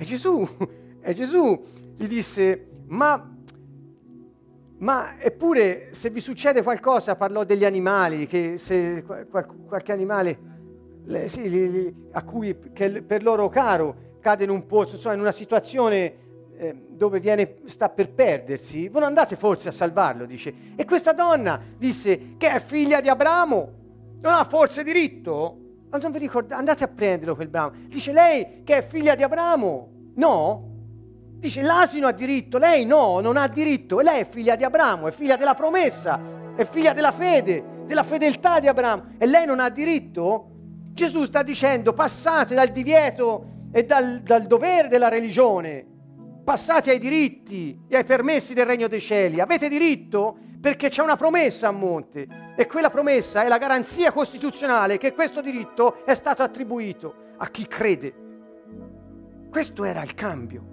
E Gesù, e Gesù gli disse, ma, ma eppure se vi succede qualcosa, parlò degli animali, che se qual, qualche animale le, sì, li, li, a cui per loro caro cade in un pozzo, insomma in una situazione eh, dove viene, sta per perdersi, voi non andate forse a salvarlo, dice. E questa donna disse che è figlia di Abramo, non ha forse diritto? Non vi ricordate? Andate a prenderlo quel brano. Dice lei che è figlia di Abramo. No. Dice l'asino ha diritto, lei no, non ha diritto. lei è figlia di Abramo, è figlia della promessa, è figlia della fede, della fedeltà di Abramo. E lei non ha diritto? Gesù sta dicendo passate dal divieto e dal, dal dovere della religione, passate ai diritti e ai permessi del regno dei cieli. Avete diritto? perché c'è una promessa a monte e quella promessa è la garanzia costituzionale che questo diritto è stato attribuito a chi crede. Questo era il cambio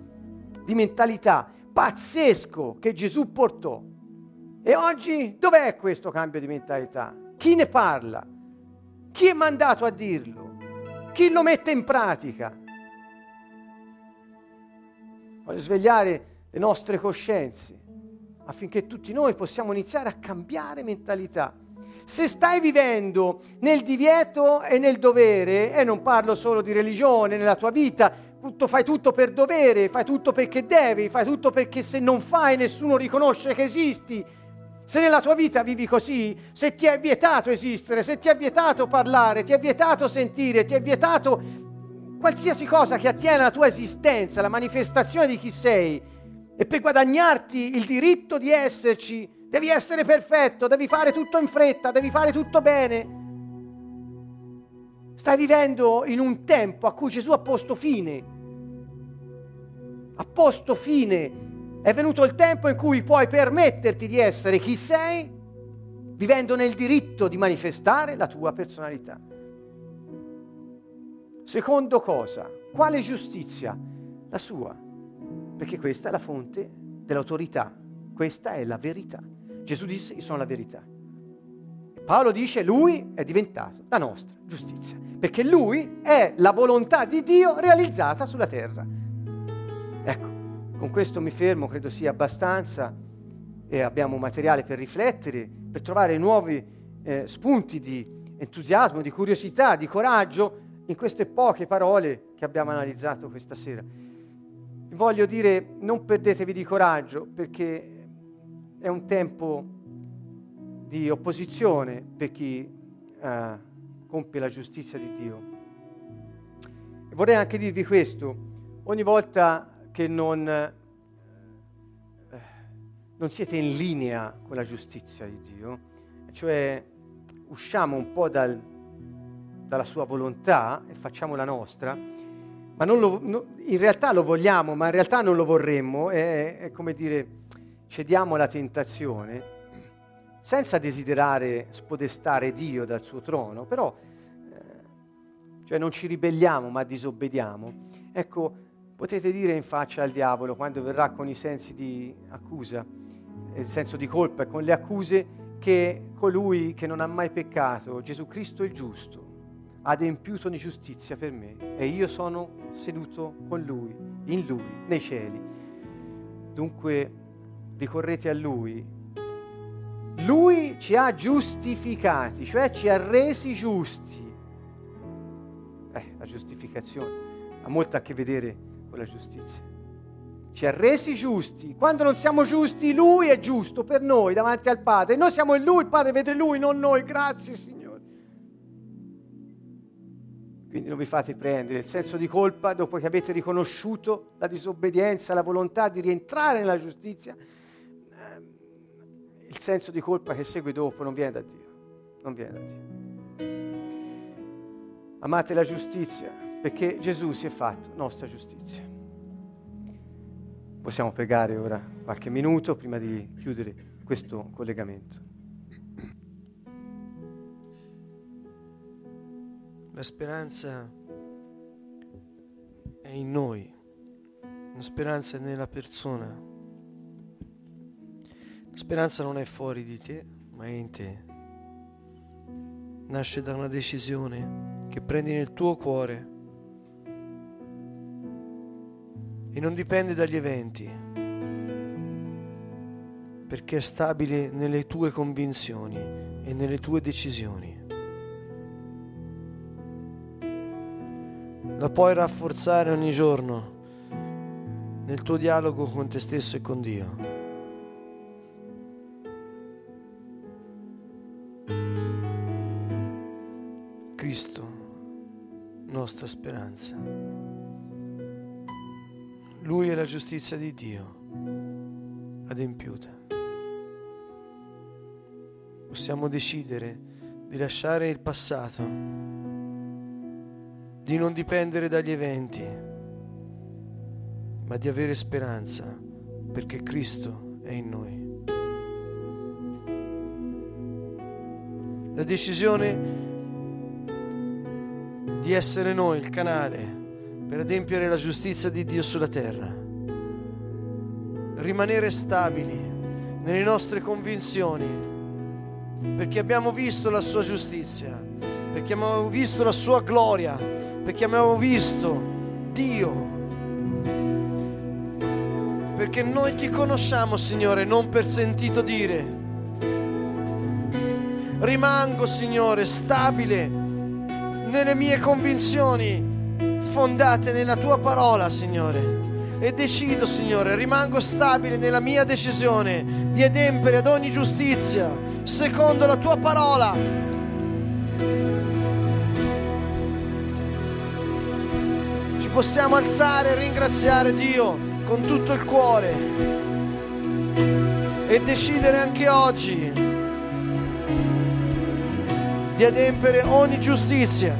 di mentalità pazzesco che Gesù portò. E oggi dov'è questo cambio di mentalità? Chi ne parla? Chi è mandato a dirlo? Chi lo mette in pratica? Voglio svegliare le nostre coscienze affinché tutti noi possiamo iniziare a cambiare mentalità. Se stai vivendo nel divieto e nel dovere, e non parlo solo di religione nella tua vita, tutto, fai tutto per dovere, fai tutto perché devi, fai tutto perché se non fai nessuno riconosce che esisti. Se nella tua vita vivi così, se ti è vietato esistere, se ti è vietato parlare, ti è vietato sentire, ti è vietato qualsiasi cosa che attiene alla tua esistenza, la manifestazione di chi sei, e per guadagnarti il diritto di esserci, devi essere perfetto, devi fare tutto in fretta, devi fare tutto bene. Stai vivendo in un tempo a cui Gesù ha posto fine. Ha posto fine. È venuto il tempo in cui puoi permetterti di essere chi sei, vivendo nel diritto di manifestare la tua personalità. Secondo cosa? Quale giustizia? la sua, perché questa è la fonte dell'autorità, questa è la verità. Gesù disse io sono la verità. Paolo dice lui è diventato la nostra giustizia, perché lui è la volontà di Dio realizzata sulla terra. Ecco, con questo mi fermo, credo sia abbastanza e abbiamo materiale per riflettere, per trovare nuovi eh, spunti di entusiasmo, di curiosità, di coraggio in queste poche parole che abbiamo analizzato questa sera. Voglio dire, non perdetevi di coraggio perché è un tempo di opposizione per chi eh, compie la giustizia di Dio. Vorrei anche dirvi questo, ogni volta che non, eh, non siete in linea con la giustizia di Dio, cioè usciamo un po' dal, dalla sua volontà e facciamo la nostra, ma lo, no, in realtà lo vogliamo, ma in realtà non lo vorremmo, è, è come dire, cediamo alla tentazione senza desiderare spodestare Dio dal suo trono, però eh, cioè non ci ribelliamo ma disobbediamo. Ecco, potete dire in faccia al diavolo quando verrà con i sensi di accusa, il senso di colpa e con le accuse che colui che non ha mai peccato, Gesù Cristo il giusto, adempiuto di giustizia per me e io sono seduto con lui, in lui, nei cieli. Dunque ricorrete a lui lui ci ha giustificati, cioè ci ha resi giusti. Eh, la giustificazione ha molto a che vedere con la giustizia. Ci ha resi giusti. Quando non siamo giusti, Lui è giusto per noi davanti al Padre. Noi siamo in Lui, il Padre vede Lui, non noi. Grazie Signore. Quindi non vi fate prendere il senso di colpa dopo che avete riconosciuto la disobbedienza, la volontà di rientrare nella giustizia il senso di colpa che segue dopo non viene da Dio, non viene da Dio. Amate la giustizia perché Gesù si è fatto nostra giustizia. Possiamo pregare ora qualche minuto prima di chiudere questo collegamento. La speranza è in noi, la speranza è nella persona speranza non è fuori di te, ma è in te. Nasce da una decisione che prendi nel tuo cuore e non dipende dagli eventi, perché è stabile nelle tue convinzioni e nelle tue decisioni. La puoi rafforzare ogni giorno nel tuo dialogo con te stesso e con Dio. Cristo, nostra speranza. Lui è la giustizia di Dio adempiuta. Possiamo decidere di lasciare il passato, di non dipendere dagli eventi, ma di avere speranza perché Cristo è in noi. La decisione di essere noi il canale per adempiere la giustizia di Dio sulla terra. Rimanere stabili nelle nostre convinzioni, perché abbiamo visto la sua giustizia, perché abbiamo visto la sua gloria, perché abbiamo visto Dio. Perché noi ti conosciamo, Signore, non per sentito dire. Rimango, Signore, stabile nelle mie convinzioni fondate nella tua parola, Signore. E decido, Signore, rimango stabile nella mia decisione di adempiere ad ogni giustizia secondo la tua parola. Possiamo alzare e ringraziare Dio con tutto il cuore e decidere anche oggi di adempiere ogni giustizia.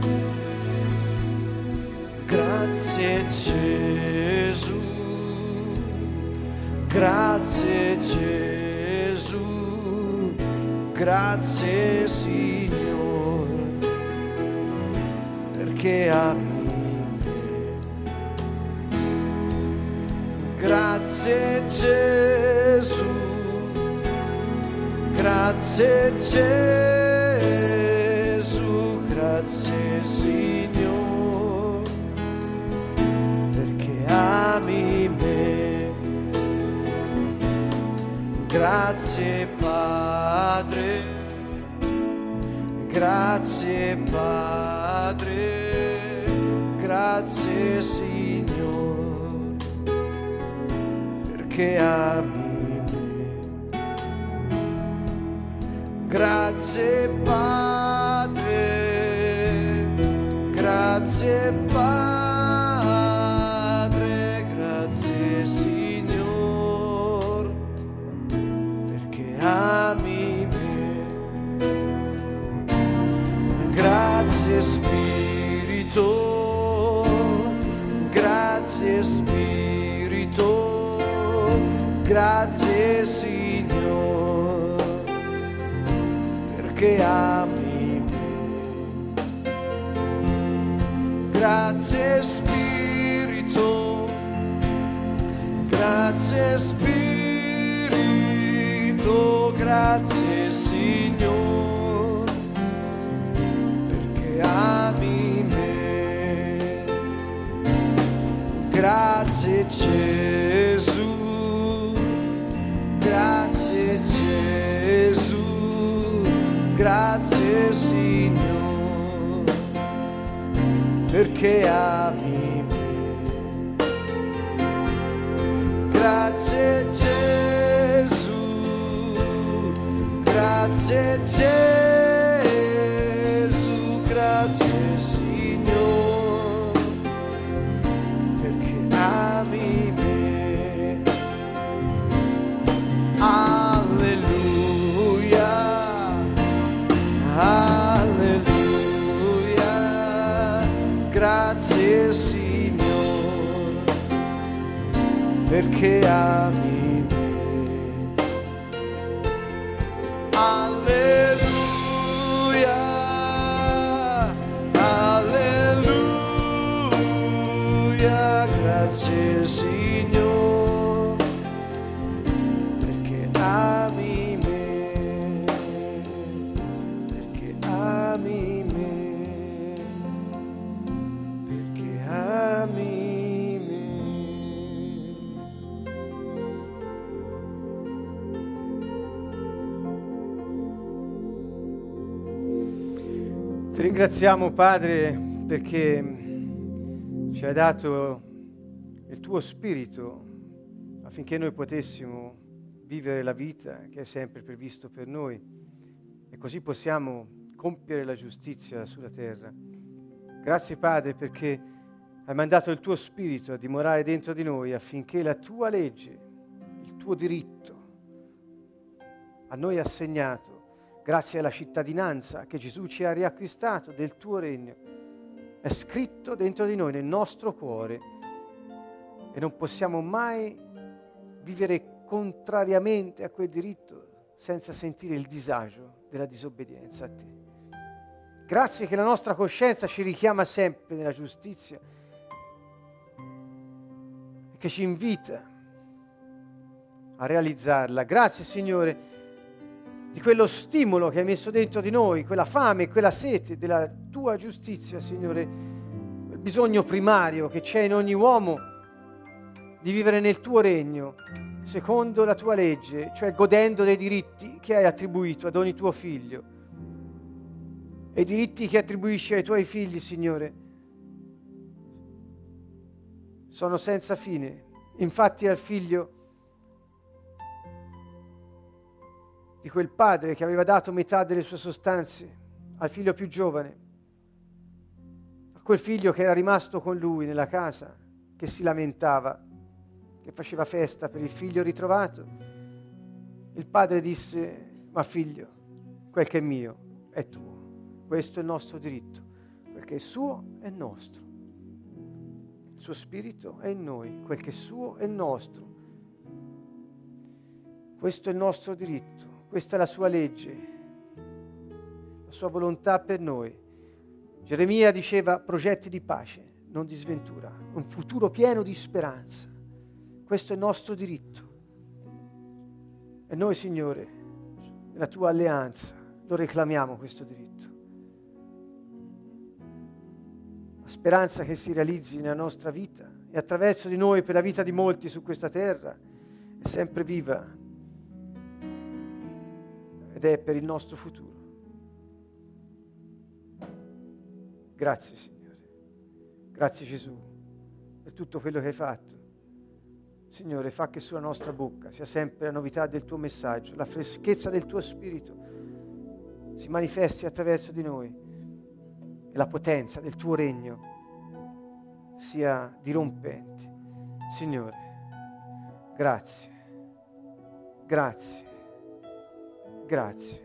Grazie Gesù, grazie Gesù, grazie Signore, perché ami Grazie Gesù, grazie Gesù, grazie Signore, perché ami me. Grazie Padre, grazie Padre, grazie Signore, perché ami me. Grazie Padre, grazie Padre, grazie Signore, perché ami me. Grazie Spirito, grazie Spirito, grazie Signore, perché ami me. Grazie Spirito, grazie Spirito, grazie Signore, perché ami me. Grazie Gesù, grazie Gesù, grazie Signore, perché ami me. Grazie Gesù, grazie Gesù, grazie Signore, perché ami ringraziamo Padre perché ci hai dato il tuo spirito affinché noi potessimo vivere la vita che è sempre previsto per noi e così possiamo compiere la giustizia sulla terra. Grazie Padre perché hai mandato il tuo spirito a dimorare dentro di noi affinché la tua legge, il tuo diritto a noi assegnato grazie alla cittadinanza che Gesù ci ha riacquistato del tuo regno, è scritto dentro di noi, nel nostro cuore, e non possiamo mai vivere contrariamente a quel diritto senza sentire il disagio della disobbedienza a te. Grazie che la nostra coscienza ci richiama sempre nella giustizia e che ci invita a realizzarla. Grazie Signore di quello stimolo che hai messo dentro di noi, quella fame, quella sete della tua giustizia, Signore, quel bisogno primario che c'è in ogni uomo di vivere nel tuo regno, secondo la tua legge, cioè godendo dei diritti che hai attribuito ad ogni tuo figlio. E i diritti che attribuisci ai tuoi figli, Signore, sono senza fine. Infatti al figlio di quel padre che aveva dato metà delle sue sostanze al figlio più giovane, a quel figlio che era rimasto con lui nella casa, che si lamentava, che faceva festa per il figlio ritrovato. Il padre disse, ma figlio, quel che è mio è tuo, questo è il nostro diritto, quel che è suo è nostro. Il suo spirito è in noi, quel che è suo è nostro. Questo è il nostro diritto. Questa è la sua legge, la sua volontà per noi. Geremia diceva progetti di pace, non di sventura, un futuro pieno di speranza. Questo è il nostro diritto. E noi, Signore, nella tua alleanza, lo reclamiamo questo diritto. La speranza che si realizzi nella nostra vita e attraverso di noi per la vita di molti su questa terra è sempre viva è per il nostro futuro. Grazie Signore, grazie Gesù per tutto quello che hai fatto. Signore, fa che sulla nostra bocca sia sempre la novità del tuo messaggio, la freschezza del tuo spirito si manifesti attraverso di noi e la potenza del tuo regno sia dirompente. Signore, grazie, grazie, grazie.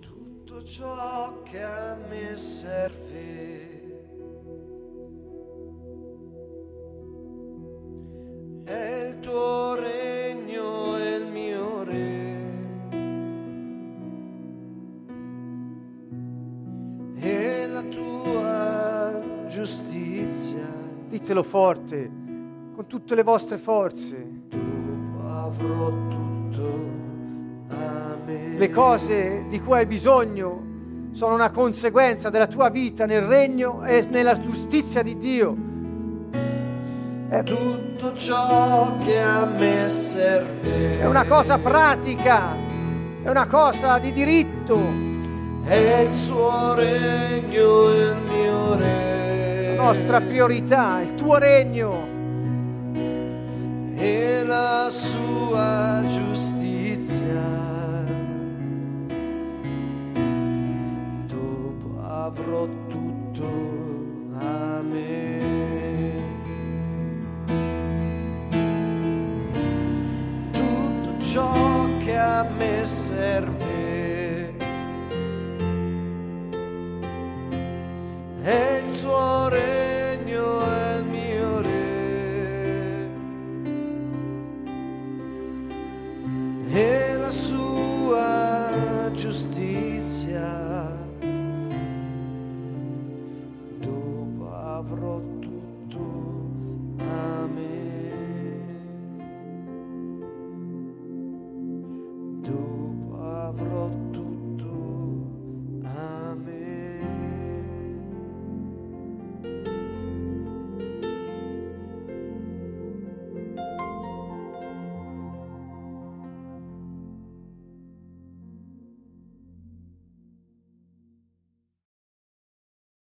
Tutto ciò che a me serve è il tuo regno e il mio re. E la tua giustizia. Ditelo forte, con tutte le vostre forze. Avrò tutto a me. Le cose di cui hai bisogno sono una conseguenza della tua vita nel regno e nella giustizia di Dio. È, Tutto ciò che a me serve. è una cosa pratica, è una cosa di diritto. È il suo regno il mio re. La nostra priorità, il tuo regno. E la sua giustizia. Dopo avrò tutto a me. Tutto ciò che a me serve